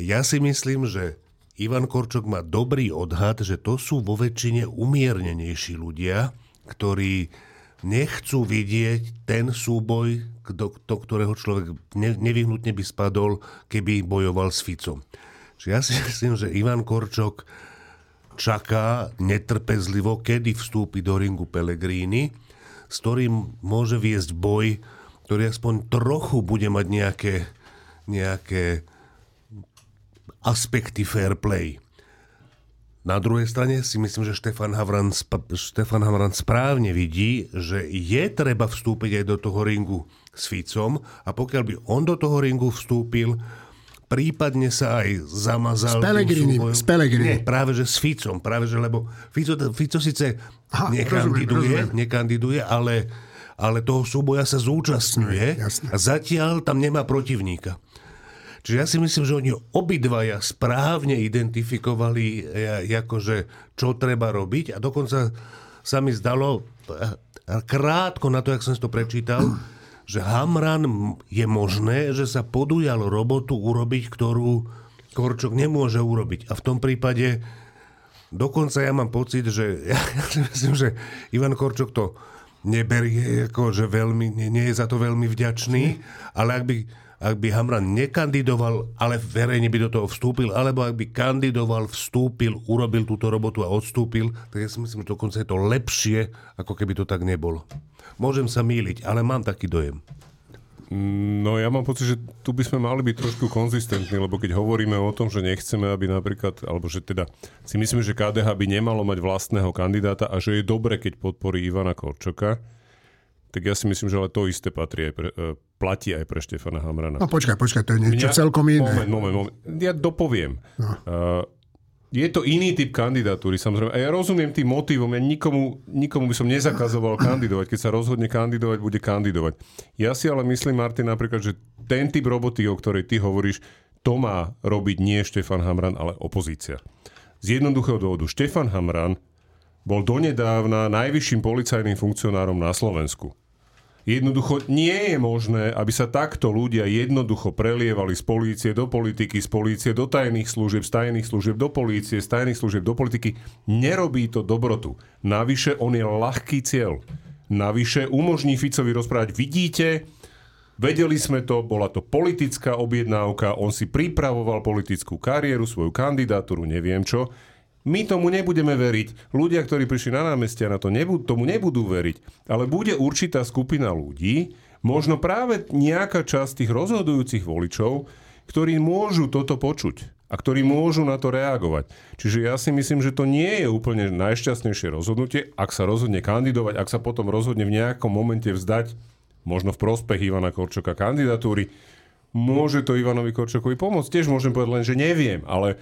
Ja si myslím, že Ivan Korčok má dobrý odhad, že to sú vo väčšine umiernenejší ľudia, ktorí nechcú vidieť ten súboj, do, do ktorého človek ne, nevyhnutne by spadol, keby bojoval s Ficom. Čiže ja si <laughs> myslím, že Ivan Korčok čaká netrpezlivo, kedy vstúpi do ringu Pellegrini, s ktorým môže viesť boj, ktorý aspoň trochu bude mať nejaké, nejaké aspekty fair play. Na druhej strane si myslím, že Štefan Havran, Štefan Havran správne vidí, že je treba vstúpiť aj do toho ringu s Ficom a pokiaľ by on do toho ringu vstúpil, prípadne sa aj zamazal. S Pelegrini, tým súbojom. s Pelegrini. Nie, práve že s Ficom, práve že, lebo Fico, Fico síce Aha, nekandiduje, rozumiem, rozumiem. nekandiduje, ale, ale toho súboja sa zúčastňuje Jasné. a zatiaľ tam nemá protivníka. Čiže ja si myslím, že oni obidvaja správne identifikovali, akože, čo treba robiť a dokonca sa mi zdalo e, krátko na to, jak som si to prečítal, že Hamran je možné, že sa podujal robotu urobiť, ktorú Korčok nemôže urobiť. A v tom prípade dokonca ja mám pocit, že ja, <laughs> ja si myslím, že Ivan Korčok to neberie, ako, že veľmi, nie, nie je za to veľmi vďačný, ale ak by, ak by Hamran nekandidoval, ale verejne by do toho vstúpil, alebo ak by kandidoval, vstúpil, urobil túto robotu a odstúpil, tak ja si myslím, že dokonca je to lepšie, ako keby to tak nebolo. Môžem sa míliť, ale mám taký dojem. No ja mám pocit, že tu by sme mali byť trošku konzistentní, lebo keď hovoríme o tom, že nechceme, aby napríklad, alebo že teda si myslím, že KDH by nemalo mať vlastného kandidáta a že je dobre, keď podporí Ivana Korčoka, tak ja si myslím, že ale to isté patrí aj pre, e, platí aj pre Štefana Hamrana. No počkaj, počkaj, to je niečo celkom iné. Moment, moment, moment. Ja dopoviem. No. Uh, je to iný typ kandidatúry, samozrejme. A ja rozumiem tým motivom. Ja nikomu, nikomu by som nezakazoval kandidovať. Keď sa rozhodne kandidovať, bude kandidovať. Ja si ale myslím, Martin, napríklad, že ten typ roboty, o ktorej ty hovoríš, to má robiť nie Štefan Hamran, ale opozícia. Z jednoduchého dôvodu. Štefan Hamran bol donedávna najvyšším policajným funkcionárom na Slovensku. Jednoducho nie je možné, aby sa takto ľudia jednoducho prelievali z polície do politiky, z polície do tajných služieb, z tajných služieb do polície, z tajných služieb do politiky. Nerobí to dobrotu. Navyše on je ľahký cieľ. Navyše umožní Ficovi rozprávať, vidíte, vedeli sme to, bola to politická objednávka, on si pripravoval politickú kariéru, svoju kandidatúru, neviem čo. My tomu nebudeme veriť. Ľudia, ktorí prišli na námestia, na to nebudú, tomu nebudú veriť. Ale bude určitá skupina ľudí, možno práve nejaká časť tých rozhodujúcich voličov, ktorí môžu toto počuť a ktorí môžu na to reagovať. Čiže ja si myslím, že to nie je úplne najšťastnejšie rozhodnutie, ak sa rozhodne kandidovať, ak sa potom rozhodne v nejakom momente vzdať, možno v prospech Ivana Korčoka kandidatúry, môže to Ivanovi Korčokovi pomôcť. Tiež môžem povedať len, že neviem, ale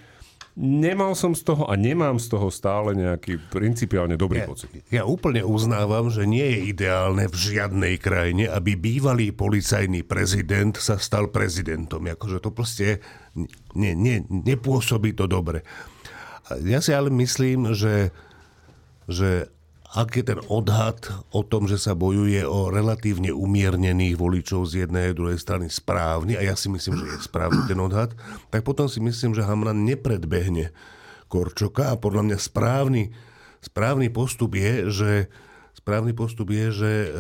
nemal som z toho a nemám z toho stále nejaký principiálne dobrý Ja, pocit. ja úplne uznávam, že nie je ideálne v žiadnej krajine, aby bývalý policajný prezident sa stal prezidentom. Akože to proste nie, nie, nepôsobí to dobre. Ja si ale myslím, že, že ak je ten odhad o tom, že sa bojuje o relatívne umiernených voličov z jednej a druhej strany správny, a ja si myslím, že je správny ten odhad, tak potom si myslím, že Hamran nepredbehne Korčoka a podľa mňa správny, správny postup je, že správny postup je, že e,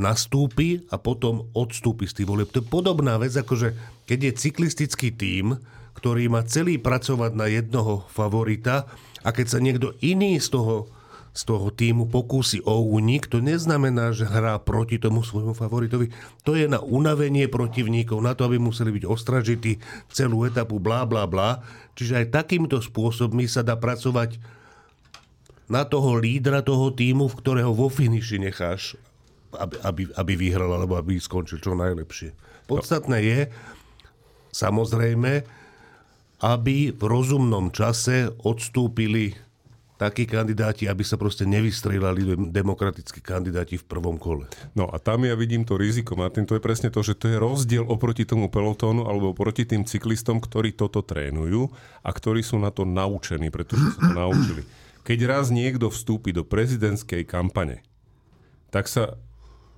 nastúpi a potom odstúpi z tých volieb. To je podobná vec, ako že keď je cyklistický tím, ktorý má celý pracovať na jednoho favorita a keď sa niekto iný z toho, z toho týmu pokúsi o únik, to neznamená, že hrá proti tomu svojmu favoritovi. To je na unavenie protivníkov, na to, aby museli byť ostražití celú etapu, blá, blá, blá. Čiže aj takýmto spôsobmi sa dá pracovať na toho lídra toho týmu, v ktorého vo finiši necháš, aby, aby, aby vyhral alebo aby skončil čo najlepšie. Podstatné je, samozrejme, aby v rozumnom čase odstúpili takí kandidáti, aby sa proste nevystrelali demokratickí kandidáti v prvom kole. No a tam ja vidím to riziko, Martin, to je presne to, že to je rozdiel oproti tomu pelotónu alebo oproti tým cyklistom, ktorí toto trénujú a ktorí sú na to naučení, pretože sa to <clears throat> naučili. Keď raz niekto vstúpi do prezidentskej kampane, tak sa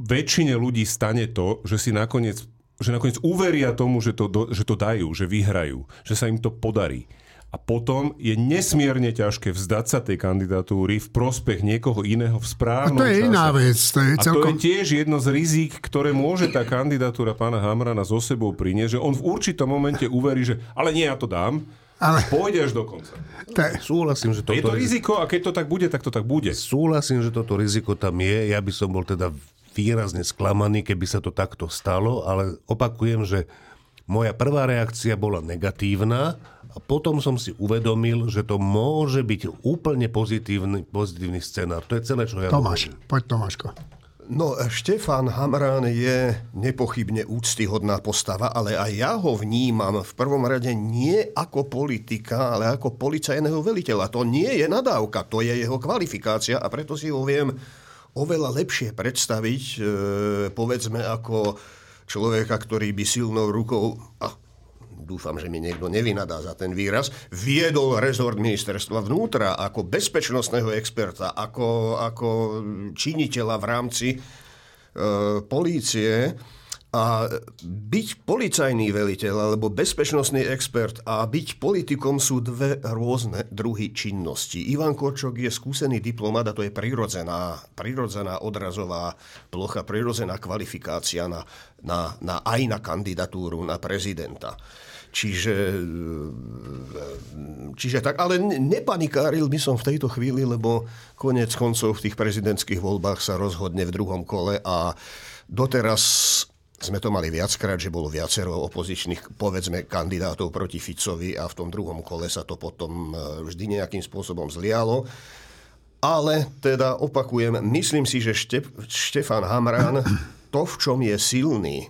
väčšine ľudí stane to, že si nakoniec, že nakoniec uveria tomu, že to, že to dajú, že vyhrajú, že sa im to podarí. A potom je nesmierne ťažké vzdať sa tej kandidatúry v prospech niekoho iného v A správnom to je čase. iná vec. To je A to je celkom... tiež jedno z rizík, ktoré môže tá kandidatúra pána Hamrana so sebou priniesť, že on v určitom momente uverí, že ale nie, ja to dám, Ale- pôjde až do konca. To je... Súhlasím, že Je toto to riziko a keď to tak bude, tak to tak bude. Súhlasím, že toto riziko tam je. Ja by som bol teda výrazne sklamaný, keby sa to takto stalo, ale opakujem, že moja prvá reakcia bola negatívna a potom som si uvedomil, že to môže byť úplne pozitívny, pozitívny scenár. To je celé, čo ja Tomáš, hovorím. poď Tomáško. No, Štefan Hamran je nepochybne úctyhodná postava, ale aj ja ho vnímam v prvom rade nie ako politika, ale ako policajného veliteľa. To nie je nadávka, to je jeho kvalifikácia a preto si ho viem oveľa lepšie predstaviť, e, povedzme, ako človeka, ktorý by silnou rukou, a dúfam, že mi niekto nevynadá za ten výraz, viedol rezort ministerstva vnútra ako bezpečnostného experta, ako, ako činiteľa v rámci e, polície. A byť policajný veliteľ alebo bezpečnostný expert a byť politikom sú dve rôzne druhy činnosti. Ivan Korčok je skúsený diplomat a to je prirodzená, prirodzená odrazová plocha, prirodzená kvalifikácia na, na, na, aj na kandidatúru na prezidenta. Čiže, čiže tak, ale nepanikáril by som v tejto chvíli, lebo konec koncov v tých prezidentských voľbách sa rozhodne v druhom kole a doteraz sme to mali viackrát, že bolo viacero opozičných, povedzme, kandidátov proti Ficovi a v tom druhom kole sa to potom e, vždy nejakým spôsobom zlialo. Ale teda opakujem, myslím si, že Štef, Štefan Hamran to, v čom je silný,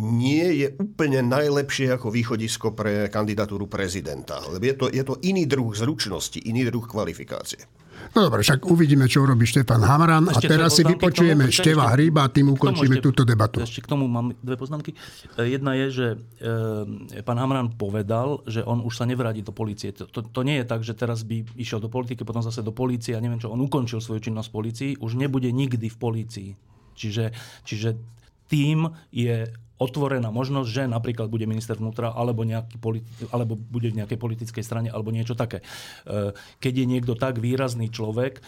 nie je úplne najlepšie ako východisko pre kandidatúru prezidenta. Lebo je to, je to iný druh zručnosti, iný druh kvalifikácie. No dobre, však uvidíme, čo urobí Štefan Hamran a teraz si vypočujeme tomu, Števa Hryba a tým ukončíme ešte, túto debatu. Ešte k tomu mám dve poznámky. E, jedna je, že e, pán Hamran povedal, že on už sa nevráti do policie. To, to, to nie je tak, že teraz by išiel do politiky, potom zase do policie a neviem čo, on ukončil svoju činnosť v policii, už nebude nikdy v polícii. Čiže, čiže tým je otvorená možnosť, že napríklad bude minister vnútra alebo, nejaký politi- alebo bude v nejakej politickej strane alebo niečo také. E, keď je niekto tak výrazný človek e,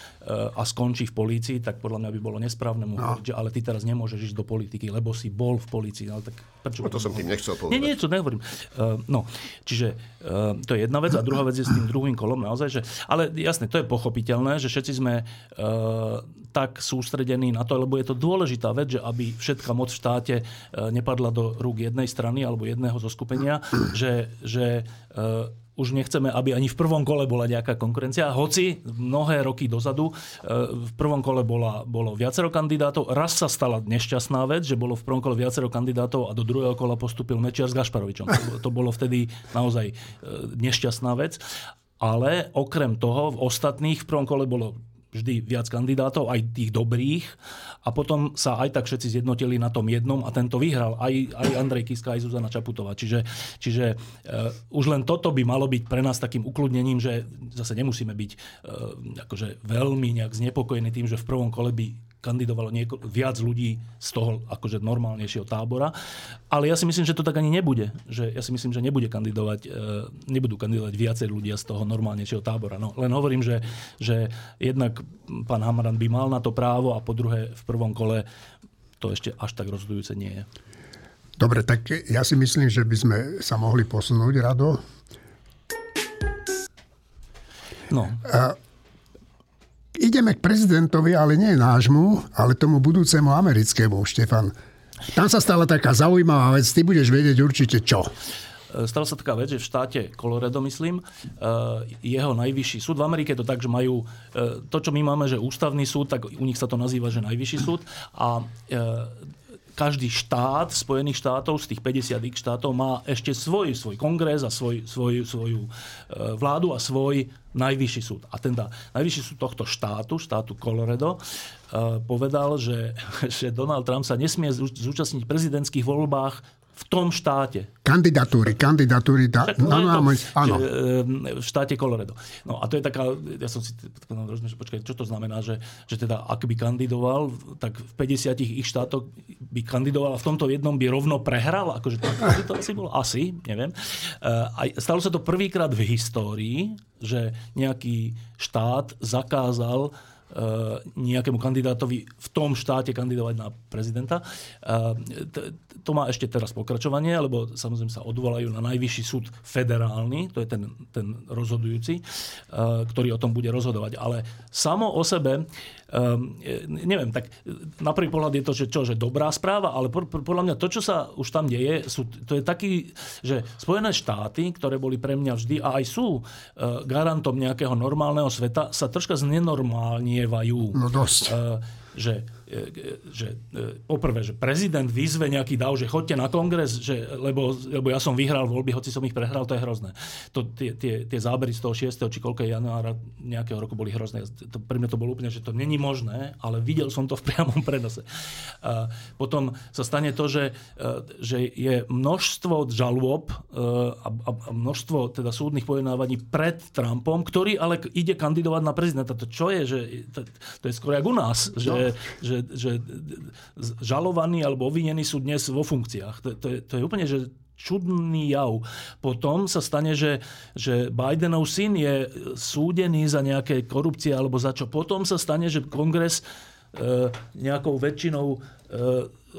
a skončí v polícii, tak podľa mňa by bolo nesprávne mu no. že ale ty teraz nemôžeš ísť do politiky, lebo si bol v polícii. Ale tak prečo no to som tým nechcel povedať. Nie, nie, to nehovorím. E, no, čiže to je jedna vec a druhá vec je s tým druhým kolom naozaj, že, ale jasne, to je pochopiteľné, že všetci sme tak sústredení na to, lebo je to dôležitá vec, že aby všetka moc v štáte nepadla spadla do rúk jednej strany alebo jedného zo skupenia, že, že uh, už nechceme, aby ani v prvom kole bola nejaká konkurencia. Hoci mnohé roky dozadu uh, v prvom kole bola, bolo viacero kandidátov. Raz sa stala nešťastná vec, že bolo v prvom kole viacero kandidátov a do druhého kola postupil Mečiar s Gašparovičom. To, to bolo vtedy naozaj uh, nešťastná vec. Ale okrem toho v ostatných v prvom kole bolo vždy viac kandidátov, aj tých dobrých. A potom sa aj tak všetci zjednotili na tom jednom a tento vyhral. Aj, aj Andrej Kiska, aj Zuzana Čaputová. Čiže, čiže uh, už len toto by malo byť pre nás takým ukludnením, že zase nemusíme byť uh, akože veľmi nejak znepokojení tým, že v prvom kole by kandidovalo nieko, viac ľudí z toho akože normálnejšieho tábora. Ale ja si myslím, že to tak ani nebude. Že ja si myslím, že nebude kandidovať, e, nebudú kandidovať viacej ľudia z toho normálnejšieho tábora. No, len hovorím, že, že jednak pán Hamaran by mal na to právo a po druhé v prvom kole to ešte až tak rozhodujúce nie je. Dobre, tak ja si myslím, že by sme sa mohli posunúť, Rado. No. A ideme k prezidentovi, ale nie nášmu, ale tomu budúcemu americkému, Štefan. Tam sa stala taká zaujímavá vec, ty budeš vedieť určite čo. E, stala sa taká vec, že v štáte Colorado, myslím, e, jeho najvyšší súd, v Amerike to tak, že majú e, to, čo my máme, že ústavný súd, tak u nich sa to nazýva, že najvyšší súd a každý štát Spojených štátov, z tých 50 štátov, má ešte svoj, svoj kongres a svoj, svoj, svoju vládu a svoj najvyšší súd. A ten najvyšší súd tohto štátu, štátu Colorado, povedal, že, <laughs> že Donald Trump sa nesmie zúčastniť v prezidentských voľbách v tom štáte. Kandidatúry, kandidatúry, da, Však, no, no, to, áno. Že, v štáte Colorado. No a to je taká, ja som si rozmýšľal, počkaj, čo to znamená, že, že teda ak by kandidoval, tak v 50 ich štátoch by kandidoval a v tomto jednom by rovno prehral, akože tak by to asi bolo, asi, neviem. A stalo sa to prvýkrát v histórii, že nejaký štát zakázal Eh, nejakému kandidátovi v tom štáte kandidovať na prezidenta. Eh, to má ešte teraz pokračovanie, lebo samozrejme sa odvolajú na najvyšší súd federálny, to je ten, ten rozhodujúci, eh, ktorý o tom bude rozhodovať. Ale samo o sebe um, neviem, tak na prvý pohľad je to, že, čo, že dobrá správa, ale podľa mňa to, čo sa už tam deje, sú, to je taký, že Spojené štáty, ktoré boli pre mňa vždy a aj sú uh, garantom nejakého normálneho sveta, sa troška znenormálnievajú. No dosť. Uh, že že poprvé, že prezident vyzve nejaký dav, že chodte na kongres, že, lebo, lebo ja som vyhral voľby, hoci som ich prehral, to je hrozné. To, tie, tie, tie zábery z toho 6. či koľko januára nejakého roku boli hrozné. To, pre mňa to bolo úplne, že to není možné, ale videl som to v priamom <laughs> prenose. A potom sa stane to, že, že je množstvo žalôb a, a, a množstvo teda súdnych pojednávaní pred Trumpom, ktorý ale ide kandidovať na prezidenta. To čo je, že to, to je skoro jak u nás, že, no. že, že žalovaní alebo obvinení sú dnes vo funkciách. To, to, je, to je úplne, že čudný jav. Potom sa stane, že, že Bidenov syn je súdený za nejaké korupcie alebo za čo. Potom sa stane, že kongres e, nejakou väčšinou e,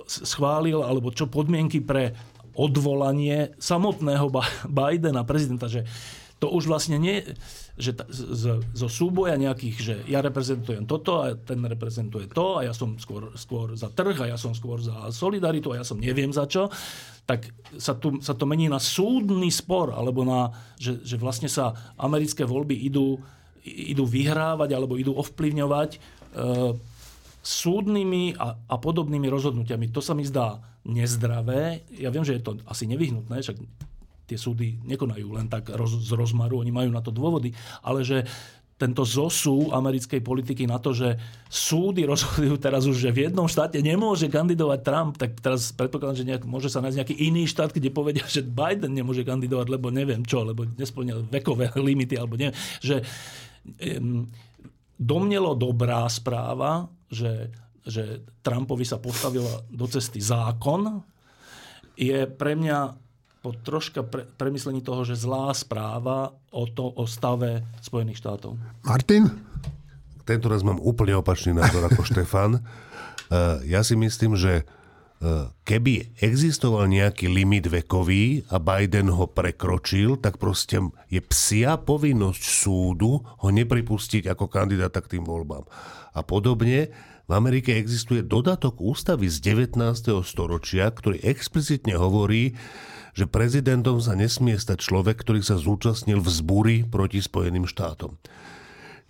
schválil alebo čo podmienky pre odvolanie samotného Bidena, prezidenta, že to už vlastne nie, že t- z, zo súboja nejakých, že ja reprezentujem toto a ten reprezentuje to a ja som skôr, skôr za trh a ja som skôr za solidaritu a ja som neviem za čo, tak sa, tu, sa to mení na súdny spor, alebo na, že, že vlastne sa americké voľby idú, idú vyhrávať alebo idú ovplyvňovať e, súdnymi a, a podobnými rozhodnutiami. To sa mi zdá nezdravé. Ja viem, že je to asi nevyhnutné, však tie súdy nekonajú len tak roz, z rozmaru, oni majú na to dôvody, ale že tento zosú americkej politiky na to, že súdy rozhodujú teraz už, že v jednom štáte nemôže kandidovať Trump, tak teraz predpokladám, že nejak, môže sa nájsť nejaký iný štát, kde povedia, že Biden nemôže kandidovať, lebo neviem čo, lebo nesplňa vekové <laughs> limity, alebo neviem. Že um, domnelo dobrá správa, že, že Trumpovi sa postavila do cesty zákon, je pre mňa po troška pre, premyslení toho, že zlá správa o, to, o stave Spojených štátov. Martin? Tento raz mám úplne opačný názor ako <laughs> Štefan. E, ja si myslím, že e, keby existoval nejaký limit vekový a Biden ho prekročil, tak proste je psia povinnosť súdu ho nepripustiť ako kandidáta k tým voľbám. A podobne v Amerike existuje dodatok ústavy z 19. storočia, ktorý explicitne hovorí, že prezidentom sa nesmie stať človek, ktorý sa zúčastnil v zbúri proti Spojeným štátom.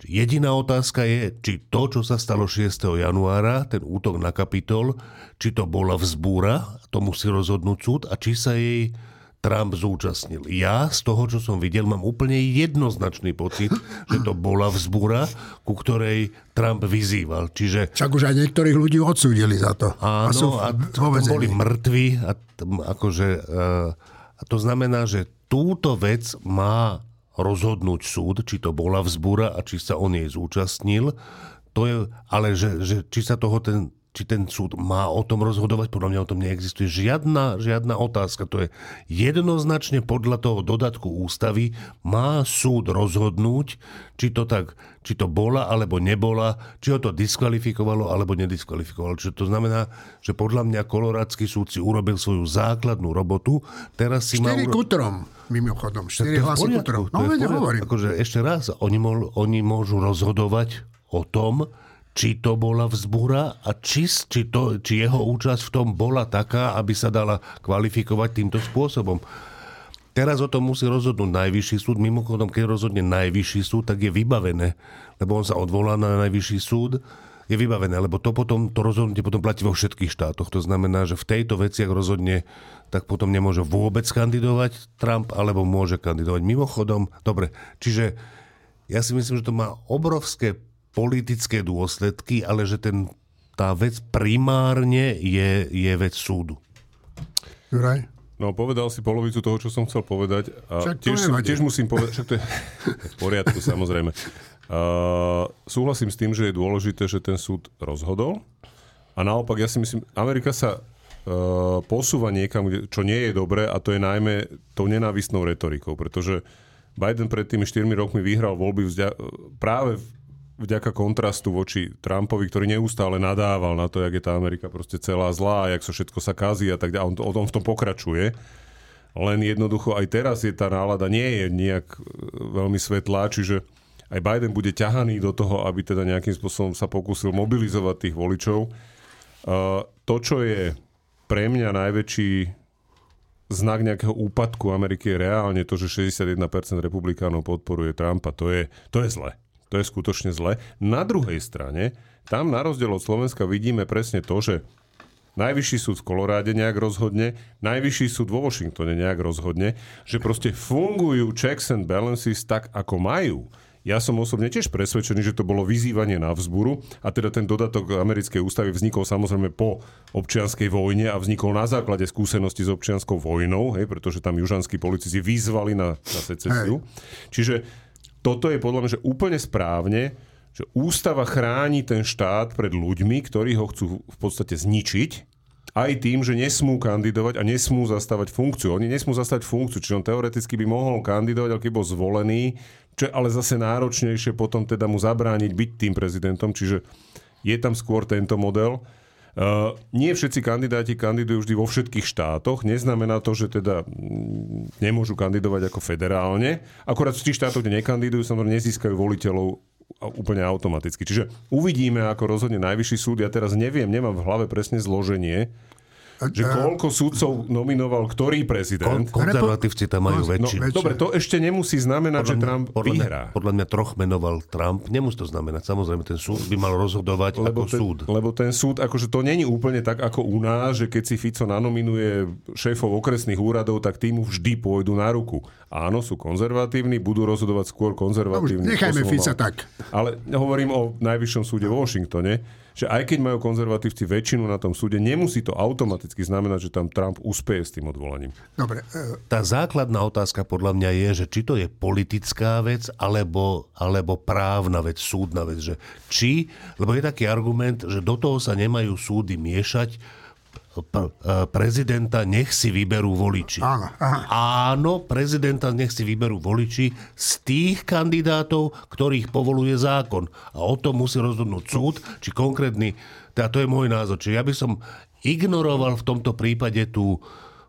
Jediná otázka je, či to, čo sa stalo 6. januára, ten útok na Kapitol, či to bola vzbúra, to musí rozhodnúť súd, a či sa jej Trump zúčastnil. Ja z toho, čo som videl, mám úplne jednoznačný pocit, že to bola vzbúra, ku ktorej Trump vyzýval. Čiže... Však už aj niektorých ľudí odsúdili za to. Áno, a, sú a boli mŕtvi. A, akože, a, a to znamená, že túto vec má rozhodnúť súd, či to bola vzbúra a či sa on jej zúčastnil. To je, ale že, že či sa toho ten či ten súd má o tom rozhodovať, podľa mňa o tom neexistuje žiadna, žiadna otázka. To je jednoznačne podľa toho dodatku ústavy má súd rozhodnúť, či to tak, či to bola alebo nebola, či ho to diskvalifikovalo alebo nediskvalifikovalo. Čiže to znamená, že podľa mňa kolorádsky súd si urobil svoju základnú robotu. Teraz si 4 má... Uro... kutrom, mimochodom. 4 hlasy kutrom. No, hovorím. Akože ešte raz, oni, mo- oni môžu rozhodovať o tom, či to bola vzbúra a či, či, to, či jeho účasť v tom bola taká, aby sa dala kvalifikovať týmto spôsobom. Teraz o tom musí rozhodnúť najvyšší súd. Mimochodom, keď rozhodne najvyšší súd, tak je vybavené, lebo on sa odvolá na najvyšší súd, je vybavené, lebo to potom, to rozhodnutie potom platí vo všetkých štátoch. To znamená, že v tejto veci, ak rozhodne, tak potom nemôže vôbec kandidovať Trump, alebo môže kandidovať mimochodom. Dobre, čiže ja si myslím, že to má obrovské politické dôsledky, ale že ten, tá vec primárne je, je vec súdu. Juraj? No, povedal si polovicu toho, čo som chcel povedať. A tiež, si, tiež musím povedať, však to je <laughs> v poriadku, samozrejme. Uh, súhlasím s tým, že je dôležité, že ten súd rozhodol. A naopak, ja si myslím, Amerika sa uh, posúva niekam, čo nie je dobré, a to je najmä tou nenávistnou retorikou, pretože Biden pred tými 4 rokmi vyhral voľby vzďa- práve vďaka kontrastu voči Trumpovi, ktorý neustále nadával na to, jak je tá Amerika proste celá zlá, jak sa všetko sa kazí a tak ďalej. On, on v tom pokračuje. Len jednoducho aj teraz je tá nálada nie je nejak e, veľmi svetlá, čiže aj Biden bude ťahaný do toho, aby teda nejakým spôsobom sa pokúsil mobilizovať tých voličov. Uh, to, čo je pre mňa najväčší znak nejakého úpadku Ameriky je reálne to, že 61% republikánov podporuje Trumpa. To je, to je zle To je skutočne zle. Na druhej strane, tam na rozdiel od Slovenska vidíme presne to, že Najvyšší súd v Koloráde nejak rozhodne, najvyšší súd vo Washingtone nejak rozhodne, že proste fungujú checks and balances tak, ako majú. Ja som osobne tiež presvedčený, že to bolo vyzývanie na vzburu a teda ten dodatok americkej ústavy vznikol samozrejme po občianskej vojne a vznikol na základe skúsenosti s občianskou vojnou, hej, pretože tam južanskí policisti vyzvali na, na secesiu. Čiže toto je podľa mňa že úplne správne, že ústava chráni ten štát pred ľuďmi, ktorí ho chcú v podstate zničiť, aj tým, že nesmú kandidovať a nesmú zastávať funkciu. Oni nesmú zastávať funkciu, čiže on teoreticky by mohol kandidovať, ale keby bol zvolený, čo je ale zase náročnejšie potom teda mu zabrániť byť tým prezidentom, čiže je tam skôr tento model. Uh, nie všetci kandidáti kandidujú vždy vo všetkých štátoch. Neznamená to, že teda mm, nemôžu kandidovať ako federálne. Akorát v tých štátoch, kde nekandidujú, samozrejme nezískajú voliteľov úplne automaticky. Čiže uvidíme, ako rozhodne najvyšší súd. Ja teraz neviem, nemám v hlave presne zloženie, že koľko sudcov nominoval ktorý prezident. Kon- konzervatívci tam majú no, väčšinu. No, dobre, to ešte nemusí znamenať, podľa že Trump podľa vyhrá. Mňa, podľa mňa troch menoval Trump. Nemusí to znamenať. Samozrejme, ten súd by mal rozhodovať lebo ako ten, súd. Lebo ten súd, akože to není úplne tak ako u nás, že keď si Fico nanominuje šéfov okresných úradov, tak tým vždy pôjdu na ruku. Áno, sú konzervatívni, budú rozhodovať skôr konzervatívni. No, nechajme Fica tak. Ale hovorím o najvyššom súde vo Washingtone že aj keď majú konzervatívci väčšinu na tom súde, nemusí to automaticky znamenať, že tam Trump uspeje s tým odvolaním. Dobre. E, tá základná otázka podľa mňa je, že či to je politická vec, alebo, alebo právna vec, súdna vec. Že či, lebo je taký argument, že do toho sa nemajú súdy miešať, prezidenta nech si vyberú voliči. Áno, Áno, prezidenta nech si vyberú voliči z tých kandidátov, ktorých povoluje zákon. A o tom musí rozhodnúť súd, či konkrétny, teda to je môj názor. Čiže ja by som ignoroval v tomto prípade tú,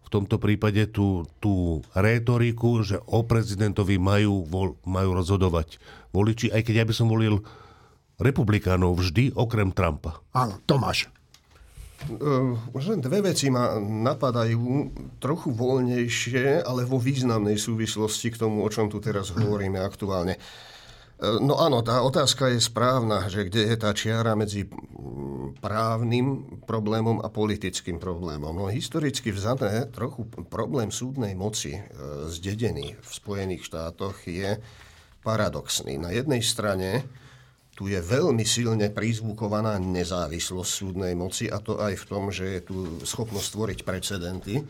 v tomto prípade tú, tú rétoriku, že o prezidentovi majú, vol, majú rozhodovať voliči, aj keď ja by som volil republikánov vždy, okrem Trumpa. Áno, Tomáš. Už len dve veci ma napadajú trochu voľnejšie, ale vo významnej súvislosti k tomu, o čom tu teraz hovoríme aktuálne. No áno, tá otázka je správna, že kde je tá čiara medzi právnym problémom a politickým problémom. No historicky vzané trochu problém súdnej moci zdedený v Spojených štátoch je paradoxný. Na jednej strane tu je veľmi silne prizvukovaná nezávislosť súdnej moci a to aj v tom, že je tu schopnosť tvoriť precedenty.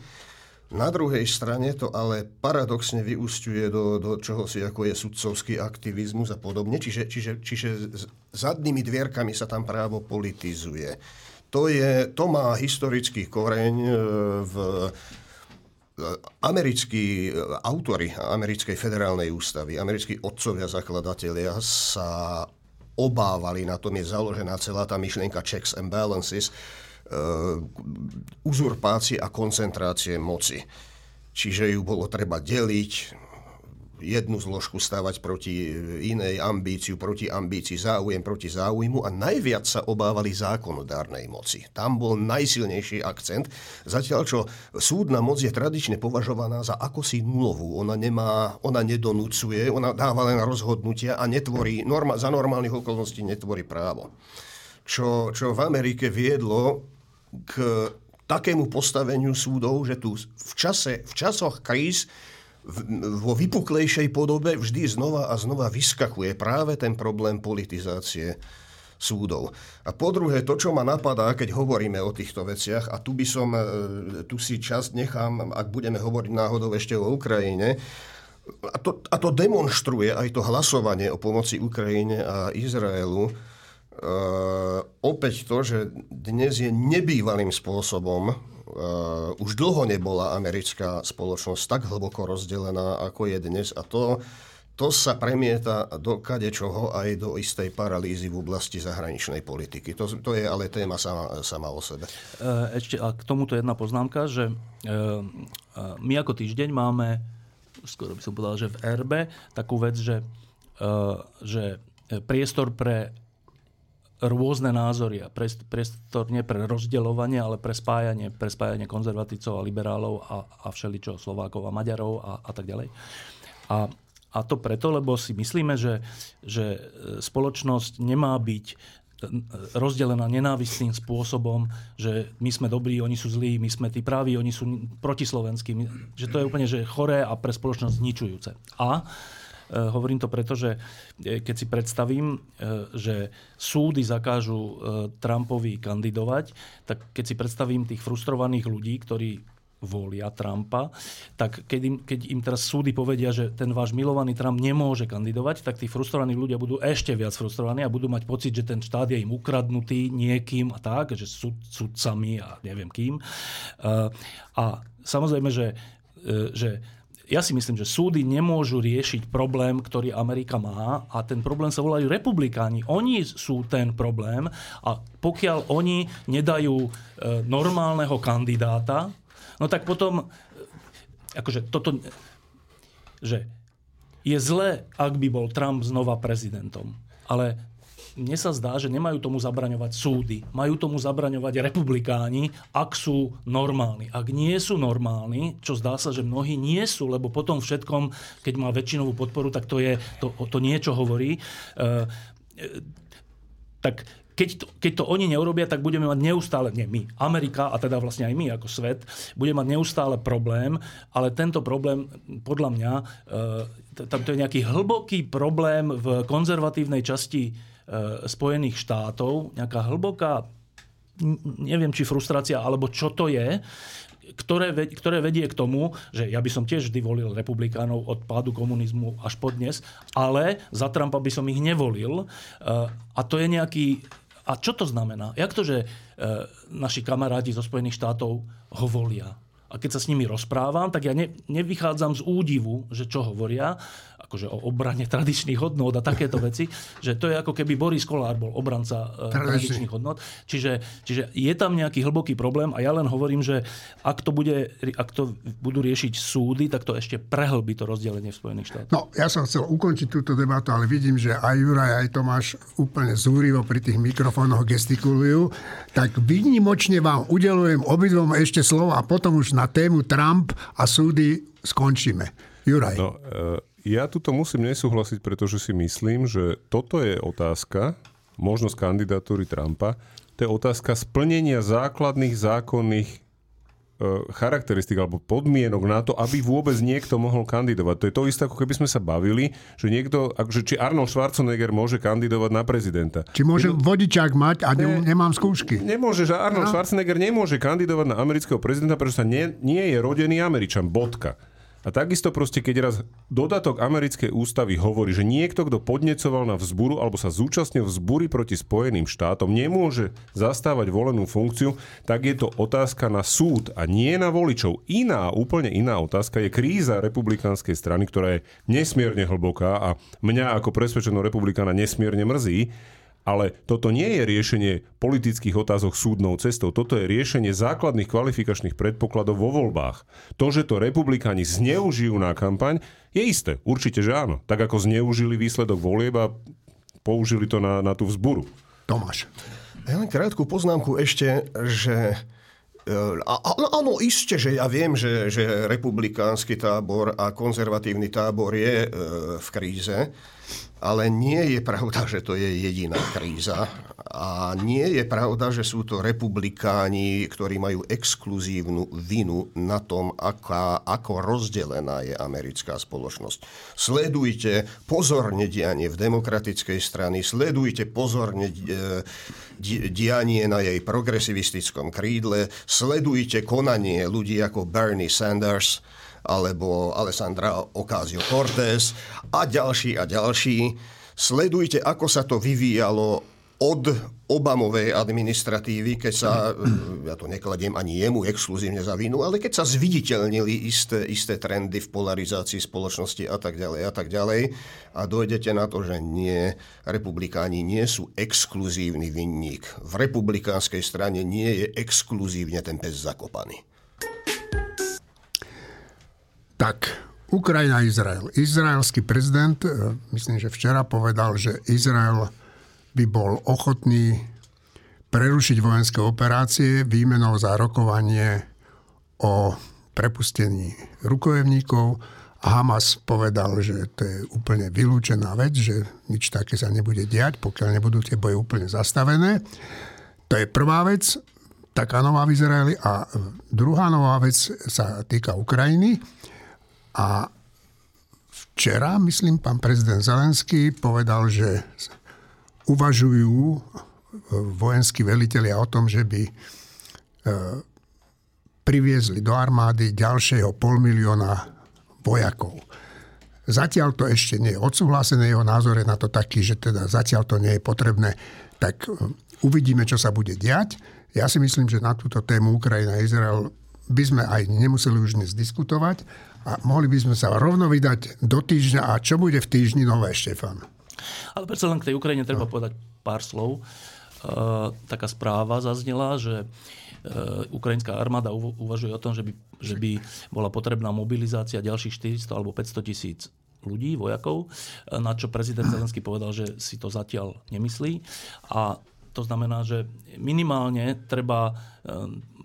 Na druhej strane to ale paradoxne vyústiuje do, do čohosi, ako je sudcovský aktivizmus a podobne. Čiže, čiže, čiže zadnými dvierkami sa tam právo politizuje. To, je, to má historický koreň e, v e, americkí autory americkej federálnej ústavy, americkí otcovia zakladatelia sa obávali, na tom je založená celá tá myšlienka checks and balances, uh, uzurpácie a koncentrácie moci. Čiže ju bolo treba deliť, jednu zložku stavať proti inej ambíciu, proti ambícii záujem, proti záujmu a najviac sa obávali zákonodárnej moci. Tam bol najsilnejší akcent, zatiaľ čo súdna moc je tradične považovaná za akosi nulovú. Ona, nemá, ona nedonúcuje, ona dáva len rozhodnutia a netvorí, norma, za normálnych okolností netvorí právo. Čo, čo v Amerike viedlo k takému postaveniu súdov, že tu v, čase, v časoch kríz vo vypuklejšej podobe vždy znova a znova vyskakuje práve ten problém politizácie súdov. A po druhé, to, čo ma napadá, keď hovoríme o týchto veciach, a tu by som, e, tu si časť nechám, ak budeme hovoriť náhodou ešte o Ukrajine, a to, a to demonstruje aj to hlasovanie o pomoci Ukrajine a Izraelu, Uh, opäť to, že dnes je nebývalým spôsobom uh, už dlho nebola americká spoločnosť tak hlboko rozdelená, ako je dnes. A to, to sa premieta do kadečoho aj do istej paralýzy v oblasti zahraničnej politiky. To, to je ale téma sama, sama o sebe. E, ešte a k tomuto jedna poznámka, že e, my ako týždeň máme, skoro by som povedal, že v RB, takú vec, že, e, že priestor pre rôzne názory a priestor nie pre rozdeľovanie, ale pre spájanie, pre spájanie konzervatívcov a liberálov a, a všeličo Slovákov a Maďarov a, a tak ďalej. A, a to preto, lebo si myslíme, že, že spoločnosť nemá byť rozdelená nenávistným spôsobom, že my sme dobrí, oni sú zlí, my sme tí praví, oni sú protislovenskí. Že to je úplne že choré a pre spoločnosť zničujúce. A e, hovorím to preto, že e, keď si predstavím, e, že súdy zakážu Trumpovi kandidovať, tak keď si predstavím tých frustrovaných ľudí, ktorí volia Trumpa, tak keď im, keď im teraz súdy povedia, že ten váš milovaný Trump nemôže kandidovať, tak tí frustrovaní ľudia budú ešte viac frustrovaní a budú mať pocit, že ten štát je im ukradnutý niekým a tak, že sú sudcami a neviem kým. A samozrejme, že, že ja si myslím, že súdy nemôžu riešiť problém, ktorý Amerika má a ten problém sa volajú republikáni. Oni sú ten problém a pokiaľ oni nedajú e, normálneho kandidáta, No tak potom, akože toto, že je zlé, ak by bol Trump znova prezidentom. Ale mne sa zdá, že nemajú tomu zabraňovať súdy. Majú tomu zabraňovať republikáni, ak sú normálni. Ak nie sú normálni, čo zdá sa, že mnohí nie sú, lebo potom všetkom, keď má väčšinovú podporu, tak to, je, to, to niečo hovorí. Uh, tak keď to, keď to oni neurobia, tak budeme mať neustále, nie my, Amerika a teda vlastne aj my ako svet, bude mať neustále problém, ale tento problém podľa mňa, e, tam to je nejaký hlboký problém v konzervatívnej časti e, Spojených štátov, nejaká hlboká, neviem či frustrácia, alebo čo to je, ktoré, ktoré vedie k tomu, že ja by som tiež vždy volil republikánov od pádu komunizmu až po dnes, ale za Trumpa by som ich nevolil. E, a to je nejaký a čo to znamená? Jak to, že e, naši kamaráti zo Spojených štátov hovoria? A keď sa s nimi rozprávam, tak ja ne, nevychádzam z údivu, že čo hovoria, akože o obrane <laughs> tradičných hodnôt a takéto veci, že to je ako keby Boris Kolár bol obranca uh, tradičných hodnôt. Čiže, čiže je tam nejaký hlboký problém a ja len hovorím, že ak to, bude, ak to budú riešiť súdy, tak to ešte prehlbí to rozdelenie v Spojených štátoch. No, ja som chcel ukončiť túto debatu, ale vidím, že aj Juraj, aj Tomáš úplne zúrivo pri tých mikrofónoch gestikulujú. Tak výnimočne vám udelujem obidvom ešte slovo a potom už na tému Trump a súdy skončíme. Juraj. No, uh ja tuto musím nesúhlasiť, pretože si myslím, že toto je otázka, možnosť kandidatúry Trumpa, to je otázka splnenia základných zákonných e, charakteristik alebo podmienok na to, aby vôbec niekto mohol kandidovať. To je to isté, ako keby sme sa bavili, že niekto, akože, či Arnold Schwarzenegger môže kandidovať na prezidenta. Či môže Jedno... vodičák mať a ne, nemám skúšky. Nemôže, že Arnold no. Schwarzenegger nemôže kandidovať na amerického prezidenta, pretože sa nie, nie je rodený Američan. Bodka. A takisto proste, keď raz dodatok americkej ústavy hovorí, že niekto, kto podnecoval na vzburu alebo sa zúčastnil vzbury proti Spojeným štátom, nemôže zastávať volenú funkciu, tak je to otázka na súd a nie na voličov. Iná, úplne iná otázka je kríza republikánskej strany, ktorá je nesmierne hlboká a mňa ako presvedčeného republikána nesmierne mrzí, ale toto nie je riešenie politických otázok súdnou cestou. Toto je riešenie základných kvalifikačných predpokladov vo voľbách. To, že to republikáni zneužijú na kampaň, je isté. Určite, že áno. Tak ako zneužili výsledok volieb a použili to na, na tú vzburu. Tomáš. Ja len krátku poznámku ešte, že e, áno, iste, že ja viem, že, že republikánsky tábor a konzervatívny tábor je e, v kríze, ale nie je pravda, že to je jediná kríza. A nie je pravda, že sú to republikáni, ktorí majú exkluzívnu vinu na tom, aká, ako rozdelená je americká spoločnosť. Sledujte pozorne dianie v demokratickej strany, sledujte pozorne e, dianie na jej progresivistickom krídle, sledujte konanie ľudí ako Bernie Sanders, alebo Alessandra Ocasio-Cortez a ďalší a ďalší. Sledujte, ako sa to vyvíjalo od Obamovej administratívy, keď sa, ja to nekladiem ani jemu exkluzívne za vinu, ale keď sa zviditeľnili isté, isté trendy v polarizácii spoločnosti a tak ďalej a tak ďalej a dojdete na to, že nie, republikáni nie sú exkluzívny vinník. V republikánskej strane nie je exkluzívne ten pes zakopaný. Tak, Ukrajina, Izrael. Izraelský prezident, e, myslím, že včera povedal, že Izrael by bol ochotný prerušiť vojenské operácie výmenou za rokovanie o prepustení rukojemníkov Hamas povedal, že to je úplne vylúčená vec, že nič také sa nebude diať, pokiaľ nebudú tie boje úplne zastavené. To je prvá vec, taká nová v Izraeli. A druhá nová vec sa týka Ukrajiny. A včera, myslím, pán prezident Zelenský povedal, že uvažujú vojenskí velitelia o tom, že by e, priviezli do armády ďalšieho pol milióna vojakov. Zatiaľ to ešte nie je odsúhlasené, jeho názor je na to taký, že teda zatiaľ to nie je potrebné, tak e, uvidíme, čo sa bude diať. Ja si myslím, že na túto tému Ukrajina a Izrael by sme aj nemuseli už dnes diskutovať a mohli by sme sa rovno vydať do týždňa a čo bude v týždni nové, Štefan? Ale predsa len k tej Ukrajine treba no. povedať pár slov. Uh, taká správa zaznela, že uh, ukrajinská armáda uvažuje o tom, že by, že by bola potrebná mobilizácia ďalších 400 alebo 500 tisíc ľudí, vojakov, na čo prezident Zelenský povedal, že si to zatiaľ nemyslí. A to znamená, že minimálne treba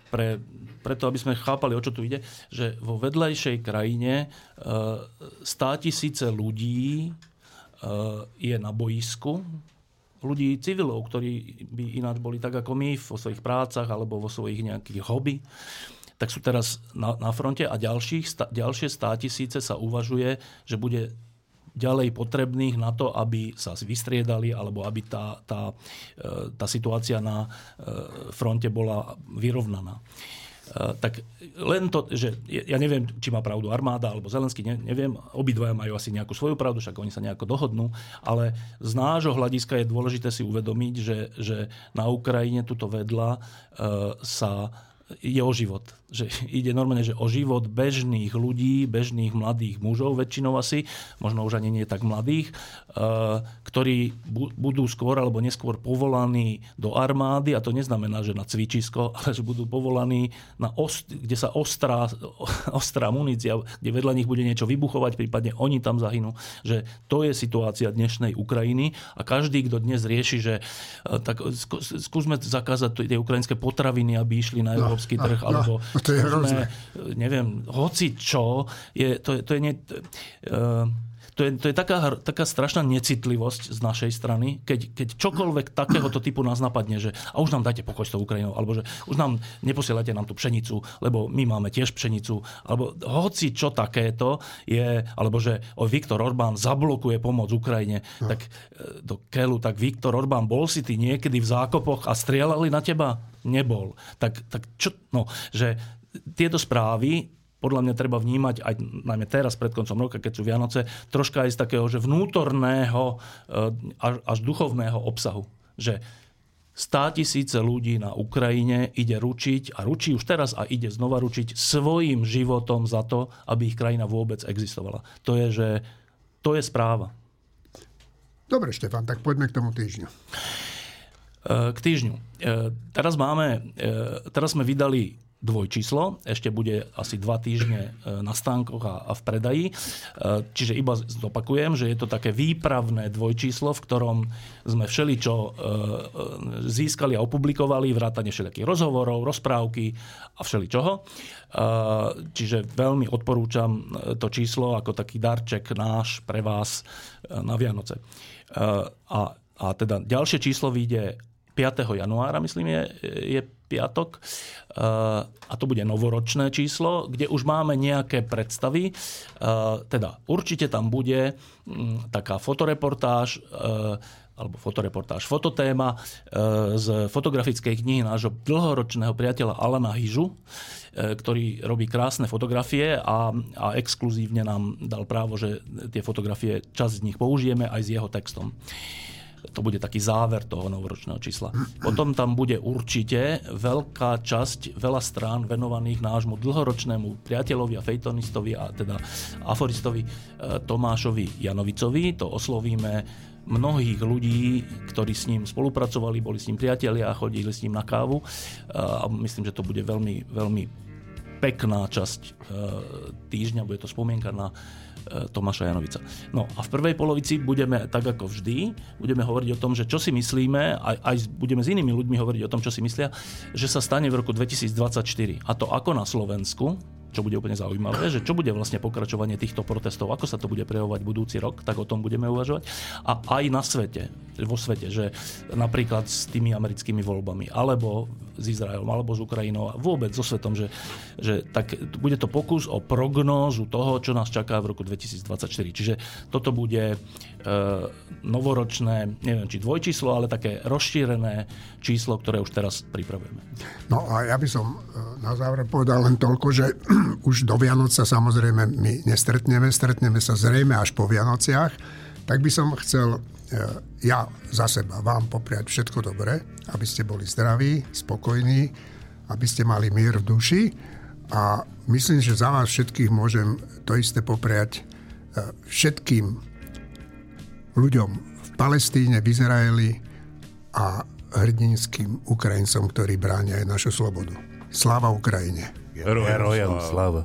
pre, preto, aby sme chápali, o čo tu ide, že vo vedlejšej krajine 100 tisíce ľudí je na boisku, ľudí civilov, ktorí by ináč boli tak ako my vo svojich prácach alebo vo svojich nejakých hobby, tak sú teraz na, na fronte a ďalších, sta, ďalšie stá tisíce sa uvažuje, že bude ďalej potrebných na to, aby sa vystriedali alebo aby tá, tá, e, tá situácia na e, fronte bola vyrovnaná. Eh, tak len to, že ja neviem, či má pravdu armáda alebo Zelenský, neviem, obidvaja majú asi nejakú svoju pravdu, však oni sa nejako dohodnú, ale z nášho hľadiska je dôležité si uvedomiť, že, že na Ukrajine tuto vedľa uh, sa ide o život. Že <laughs> ide normálne že o život bežných ľudí, bežných mladých mužov, väčšinou asi, možno už ani nie tak mladých, eh, ktorí budú skôr alebo neskôr povolaní do armády, a to neznamená, že na cvičisko, <laughs> ale že budú povolaní, na ost, kde sa ostrá, <laughs> ostrá munícia, kde vedľa nich bude niečo vybuchovať, prípadne oni tam zahynú. Že to je situácia dnešnej Ukrajiny a každý, kto dnes rieši, že eh, tak skúsme zakázať tie ukrajinské potraviny, aby išli na Európsku európsky trh, no, alebo no, to je hrozné. neviem, hoci čo, je, to, to je... Ne, uh, to je, to je taká, taká strašná necitlivosť z našej strany, keď, keď čokoľvek takéhoto typu nás napadne, že a už nám dajte pokoj s tou Ukrajinou, alebo že už nám neposielate nám tú pšenicu, lebo my máme tiež pšenicu, alebo hoci čo takéto je, alebo že o Viktor Orbán zablokuje pomoc Ukrajine, no. tak e, do Kelu, tak Viktor Orbán, bol si ty niekedy v zákopoch a strieľali na teba? Nebol. Tak, tak čo, no, že tieto správy podľa mňa treba vnímať aj najmä teraz pred koncom roka, keď sú Vianoce, troška aj z takého že vnútorného eh, až, až duchovného obsahu. Že stá tisíce ľudí na Ukrajine ide ručiť a ručí už teraz a ide znova ručiť svojim životom za to, aby ich krajina vôbec existovala. To je, že to je správa. Dobre, Štefan, tak poďme k tomu týždňu. K týždňu. Eh, teraz máme, teraz sme vydali dvojčíslo, ešte bude asi dva týždne e, na stánkoch a, v predaji. E, čiže iba zopakujem, že je to také výpravné dvojčíslo, v ktorom sme všeličo e, získali a opublikovali, vrátane všelijakých rozhovorov, rozprávky a všeličoho. Čiže veľmi odporúčam to číslo ako taký darček náš pre vás na Vianoce. A, a teda ďalšie číslo vyjde 5. januára, myslím, je, je piatok. Eh, a to bude novoročné číslo, kde už máme nejaké predstavy. Eh, teda určite tam bude mm, taká fotoreportáž eh, alebo fotoreportáž, fototéma z fotografickej knihy nášho dlhoročného priateľa Alana Hyžu, ktorý robí krásne fotografie a, a exkluzívne nám dal právo, že tie fotografie, časť z nich použijeme aj s jeho textom to bude taký záver toho novoročného čísla. Potom tam bude určite veľká časť, veľa strán venovaných nášmu dlhoročnému priateľovi a fejtonistovi a teda aforistovi e, Tomášovi Janovicovi. To oslovíme mnohých ľudí, ktorí s ním spolupracovali, boli s ním priatelia a chodili s ním na kávu. E, a myslím, že to bude veľmi, veľmi pekná časť e, týždňa, bude to spomienka na Tomáša Janovica. No a v prvej polovici budeme, tak ako vždy, budeme hovoriť o tom, že čo si myslíme, aj, aj budeme s inými ľuďmi hovoriť o tom, čo si myslia, že sa stane v roku 2024. A to ako na Slovensku, čo bude úplne zaujímavé, že čo bude vlastne pokračovanie týchto protestov, ako sa to bude prejavovať budúci rok, tak o tom budeme uvažovať. A aj na svete, vo svete, že napríklad s tými americkými voľbami, alebo s Izraelom, alebo s Ukrajinou, a vôbec so svetom, že, že tak bude to pokus o prognózu toho, čo nás čaká v roku 2024. Čiže toto bude novoročné, neviem či dvojčíslo, ale také rozšírené číslo, ktoré už teraz pripravujeme. No a ja by som e, na záver povedal len toľko, že <clears throat> už do Vianoc sa samozrejme my nestretneme, stretneme sa zrejme až po Vianociach, tak by som chcel e, ja za seba vám popriať všetko dobré, aby ste boli zdraví, spokojní, aby ste mali mier v duši a myslím, že za vás všetkých môžem to isté popriať e, všetkým ľuďom v Palestíne, v Izraeli a hrdinským Ukrajincom, ktorí bránia aj našu slobodu. Sláva Ukrajine! Herojam sláva. sláva.